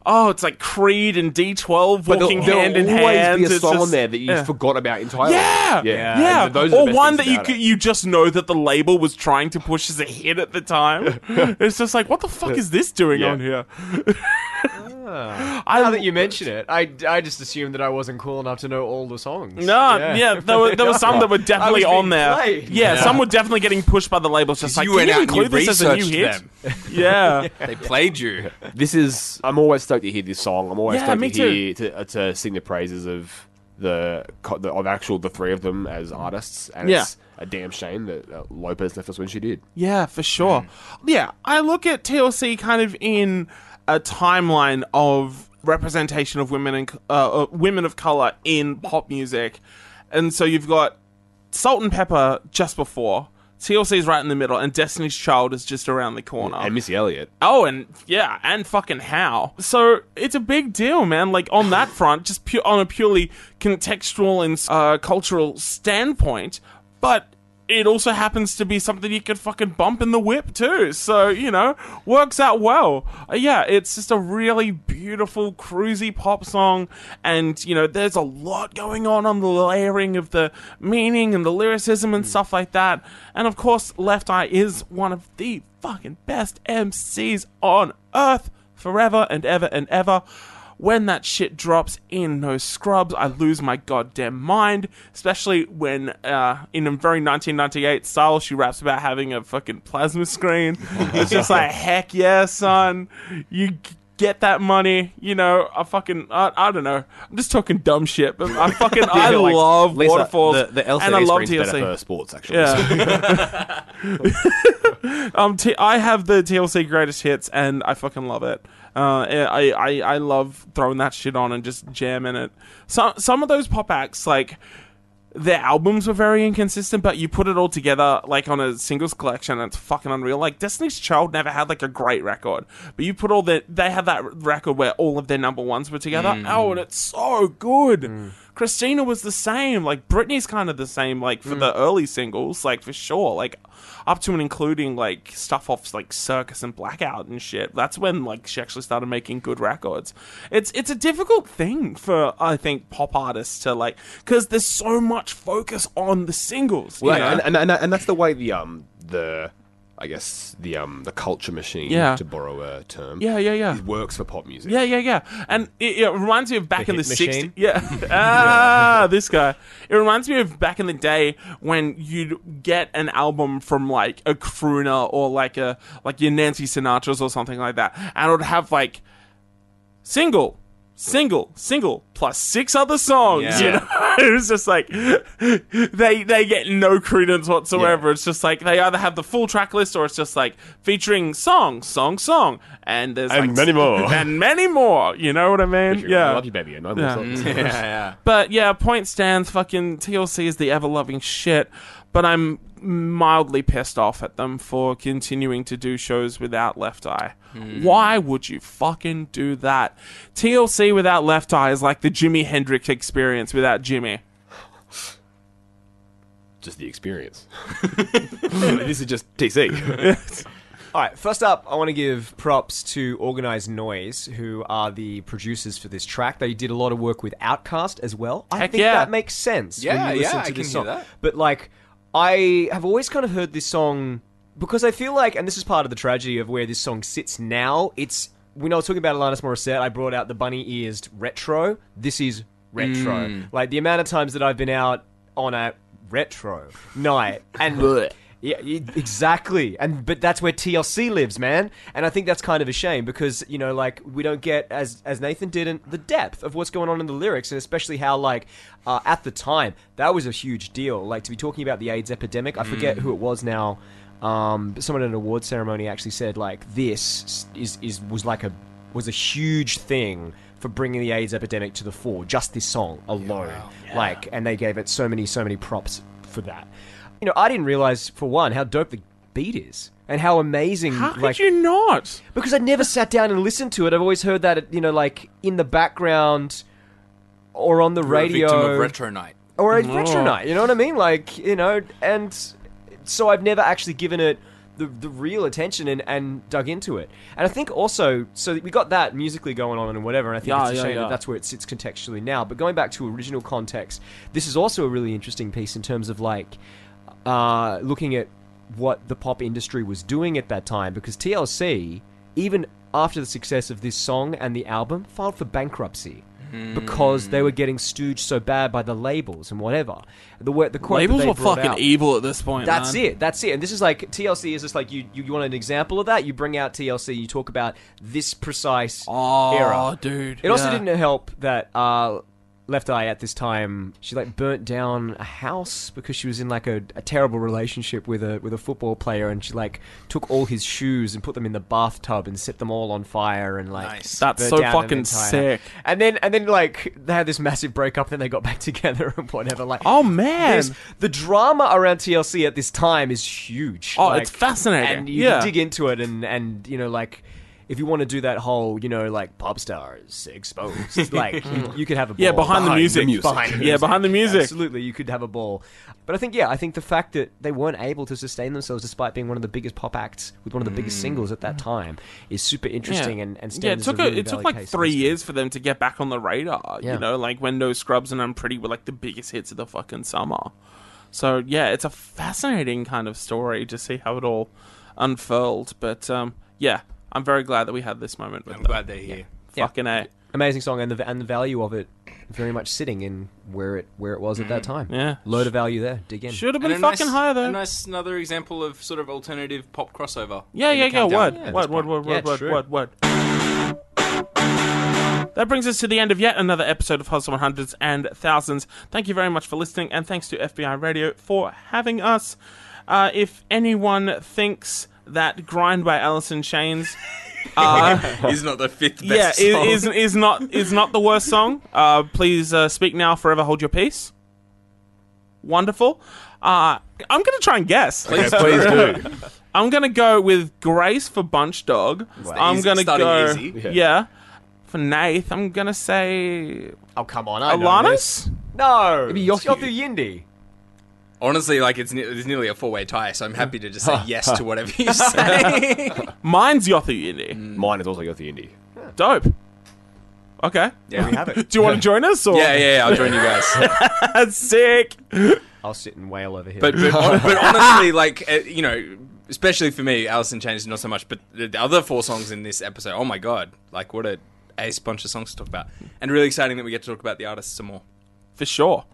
oh, it's like Creed and D12 But walking there'll, hand there'll in always hand. be a It's song just- on there that you yeah. forgot about entirely. Yeah, yeah, yeah. And those are the or one that you could, it. you just know that the label was trying to push as a hit at the time. it's just like, what the fuck is this doing Yeah. on here? I, now that you mention it, I, I just assumed that I wasn't cool enough to know all the songs. No, yeah, there were there were some that were definitely on there. played. Yeah, some were definitely getting pushed by the labels. Just like, you can went you out and you include this as a new researched hit? them. Yeah. They played you. This is. I'm always stoked to hear this song. I'm always Yeah, stoked me to hear to, uh, to sing the praises of the, co- the of actual the three of them as artists. And Yeah. it's a damn shame that uh, Lopez left us when she did. Yeah, for sure. Yeah, I look at TLC kind of in a timeline of representation of women and uh, uh, women of color in pop music, and so you've got Salt-N-Pepa just before. TLC's right in the middle, and Destiny's Child is just around the corner. And Missy Elliott. Oh, and yeah, and fucking how. So it's a big deal, man. Like on that front, just pu- on a purely contextual and uh, cultural standpoint, but it also happens to be something you could fucking bump in the whip too. So you know, works out well. Uh, yeah, it's just a really beautiful cruisy pop song, and you know, there's a lot going on on the layering of the meaning and the lyricism and stuff like that. And of course, Left Eye is one of the fucking best MCs on earth forever and ever and ever. When that shit drops in No Scrubs, I lose my goddamn mind. Especially when, uh, in a very 1998 style, she raps about having a fucking plasma screen. It's just like, heck yeah, son. You get that money. You know, I fucking, I, I don't know. I'm just talking dumb shit, but I fucking, I Like, love Lisa, waterfalls. The, the LCD and I love screen's better TLC. for sports, actually. Yeah. um, t- I have the TLC greatest hits, and I fucking love it. Uh, I, I I love throwing that shit on and just jamming it. Some some of those pop acts, like their albums were very inconsistent, but you put it all together like on a singles collection, and it's fucking unreal. Like Destiny's Child never had like a great record, but you put all their they had that record where all of their number ones were together. Oh, and it's so good. Christina was the same. Like Britney's kind of the same. Like for the early singles, like for sure. Like up to and including like stuff off like Circus and Blackout and shit. That's when like she actually started making good records. It's it's a difficult thing for I think pop artists to like because there's so much focus on the singles. Well, you know? and, and, and, and that's the way the um the I guess the um the culture machine Yeah. to borrow a term yeah, yeah, yeah. it works for pop music. Yeah, yeah, yeah. And it, it reminds me of back The in the hit 60s. machine? Yeah. ah, this guy. It reminds me of back in the day when you'd get an album from like a crooner or like a like your Nancy Sinatra's or something like that. And it would have like single, single, single plus six other songs. Yeah. You know? it was just like they they get no credence whatsoever. It's just like they either have the full track list or it's just like featuring song, song, song, and there's And like, many more. and many more. You know what I mean? I Yeah. love you, baby. And no Yeah. songs. yeah, yeah. But yeah, point stands. Fucking TLC is the ever loving shit. But I'm mildly pissed off at them for continuing to do shows without Left Eye. Hmm. Why would you fucking do that? TLC without Left Eye is like the Jimi Hendrix experience without Jimi. Just the experience. this is just TC. All right, first up, I want to give props to Organized Noise, who are the producers for this track. They did a lot of work with OutKast as well. I Heck think yeah. that makes sense. Yeah, when you listen yeah, to I this can song. hear that. But like, I have always kind of heard this song because I feel like, and this is part of the tragedy of where this song sits now. It's when I was talking about Alanis Morissette, I brought out the bunny ears retro. This is retro. Mm. Like the amount of times that I've been out on a retro night and. Yeah, exactly. And but that's where TLC lives, man. And I think that's kind of a shame because you know, like we don't get as as Nathan didn't the depth of what's going on in the lyrics, and especially how like uh, at the time that was a huge deal. Like to be talking about the AIDS epidemic. I forget who it was now. Um, but someone at an award ceremony actually said like this is is was like a was a huge thing for bringing the AIDS epidemic to the fore. Just this song alone, like, and they gave it so many so many props for that. You know, I didn't realize for one how dope the beat is and how amazing. How could like, you not? because I never sat down and listened to it. I've always heard that you know, like in the background or on the You're a radio victim of retro night. or a retro night. You know what I mean? Like you know, and so I've never actually given it the the real attention and, and dug into it. And I think also, so we got that musically going on and whatever. And I think Yeah, it's a yeah, shame yeah. that that's where it sits contextually now. But going back to original context, this is also a really interesting piece in terms of like uh, looking at what the pop industry was doing at that time because TLC, even after the success of this song and the album, filed for bankruptcy because they were getting stooged so bad by the labels and whatever. The the quote Labels were fucking out- evil at this point. That's man. it. That's it. And this is like TLC is just like you, you. You want an example of that? You bring out TLC. You talk about this precise Oh, era. dude. It also didn't help that uh, Left Eye at this time she like burnt down a house because she was in like a, a terrible relationship with a with a football player, and she like took all his shoes and put them in the bathtub and set them all on fire and like Nice. That's burnt so down an fucking entire- sick. And then and then like they had this massive breakup, then they got back together and whatever. Like Oh, man. there's- the drama around TLC at this time is huge. Oh, Like, it's fascinating. and you Yeah. can dig into it and and you know like. If you want to do that whole, you know, like pop stars exposed, like you, you could have a ball Yeah, behind the music. Behind the Yeah, behind the music. Absolutely, you could have a ball. But I think, yeah, I think the fact that they weren't able to sustain themselves despite being one of the biggest pop acts with one of the biggest singles at that time is super interesting and, and Mm. yeah, it took as a a, really it took like three years for them to get back on the radar. Yeah. You know, like when No Scrubs and Unpretty were like the biggest hits of the fucking summer. So yeah, it's a fascinating kind of story to see how it all unfurled. But um, yeah, I'm very glad that we had this moment. With I'm them. glad they're here. Yeah. Fucking a. Amazing song and the and the value of it very much sitting in where it where it was at that time. Yeah. load of value there. Dig in. Should have And been a fucking nice, higher though. A nice another example of sort of alternative pop crossover. Yeah, in yeah, the yeah. Word, countdown. word, word, word, Yeah, word, word, true. word, word. That brings us to the end of yet another episode of Hustle 100s and Thousands. Thank you very much for listening, and thanks to FBI Radio for having us. Uh, if anyone thinks that Grind by Alice in Chains uh, He's not the fifth yeah, best is, song. is is not is not the worst song. Uh, please uh, speak now, forever hold your peace. Wonderful. Uh, I'm gonna try and guess. Please, please do. I'm gonna go with Grace for Bunch Dog. I'm gonna starting go easy. Yeah. For Nath, I'm gonna say Oh come on, I know this. Alanis. No, Maybe it's Yothu. Yothu Yindi. Honestly, like it's, ne- it's nearly a four way tie, so I'm happy to just say yes to whatever you say. Mine's Yothu Yindi. Mine is also Yothu Yindi. Dope. Okay. yeah, We have it. Do you want to join us? Or? yeah, yeah, yeah, I'll join you guys. That's sick. I'll sit and wail over here. But but, hon- but honestly, like uh, you know, especially for me, Alice in Chains is not so much, but the the other four songs in this episode, oh my god, like what a ace bunch of songs to talk about, and really exciting that we get to talk about the artists some more. For sure.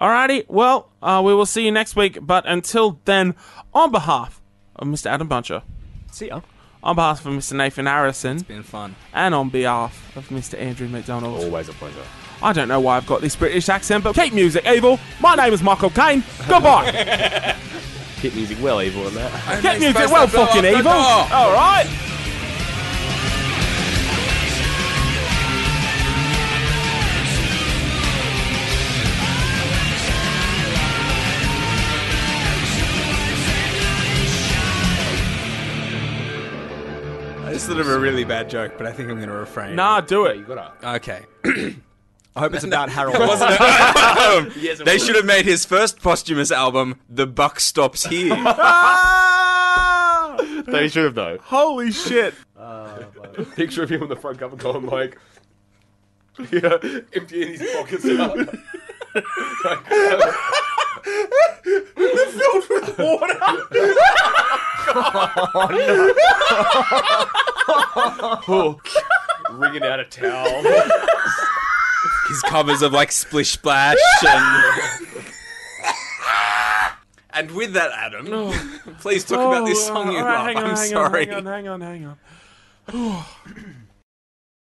Alrighty, well, uh, we will see you next week. But until then, on behalf of Mr. Adam Buncher, see ya. on behalf of Mr. Nathan Harrison, it's Been fun. and on behalf of Mr. Andrew McDonald, Always a pleasure. I don't know why I've got this British accent, but keep music evil. My name is Michael Caine. Goodbye. keep music well evil than that. Keep music well fucking evil. All right. Sort of a really bad joke, but I think I'm going to refrain. Nah, do it. You gotta. Okay. I hope it's about Harold. they should have made his first posthumous album, The Buck Stops Here. Ah! They should have though. Holy shit. Picture of him on the front cover going like, yeah, emptying his pockets out. Filled with water. Oh, Wringing out a towel. His covers of like Splish Splash and. And with that, Adam, oh. please talk about this song you Oh, all right, love. hang on, I'm hang sorry. On, hang on, hang on, hang on.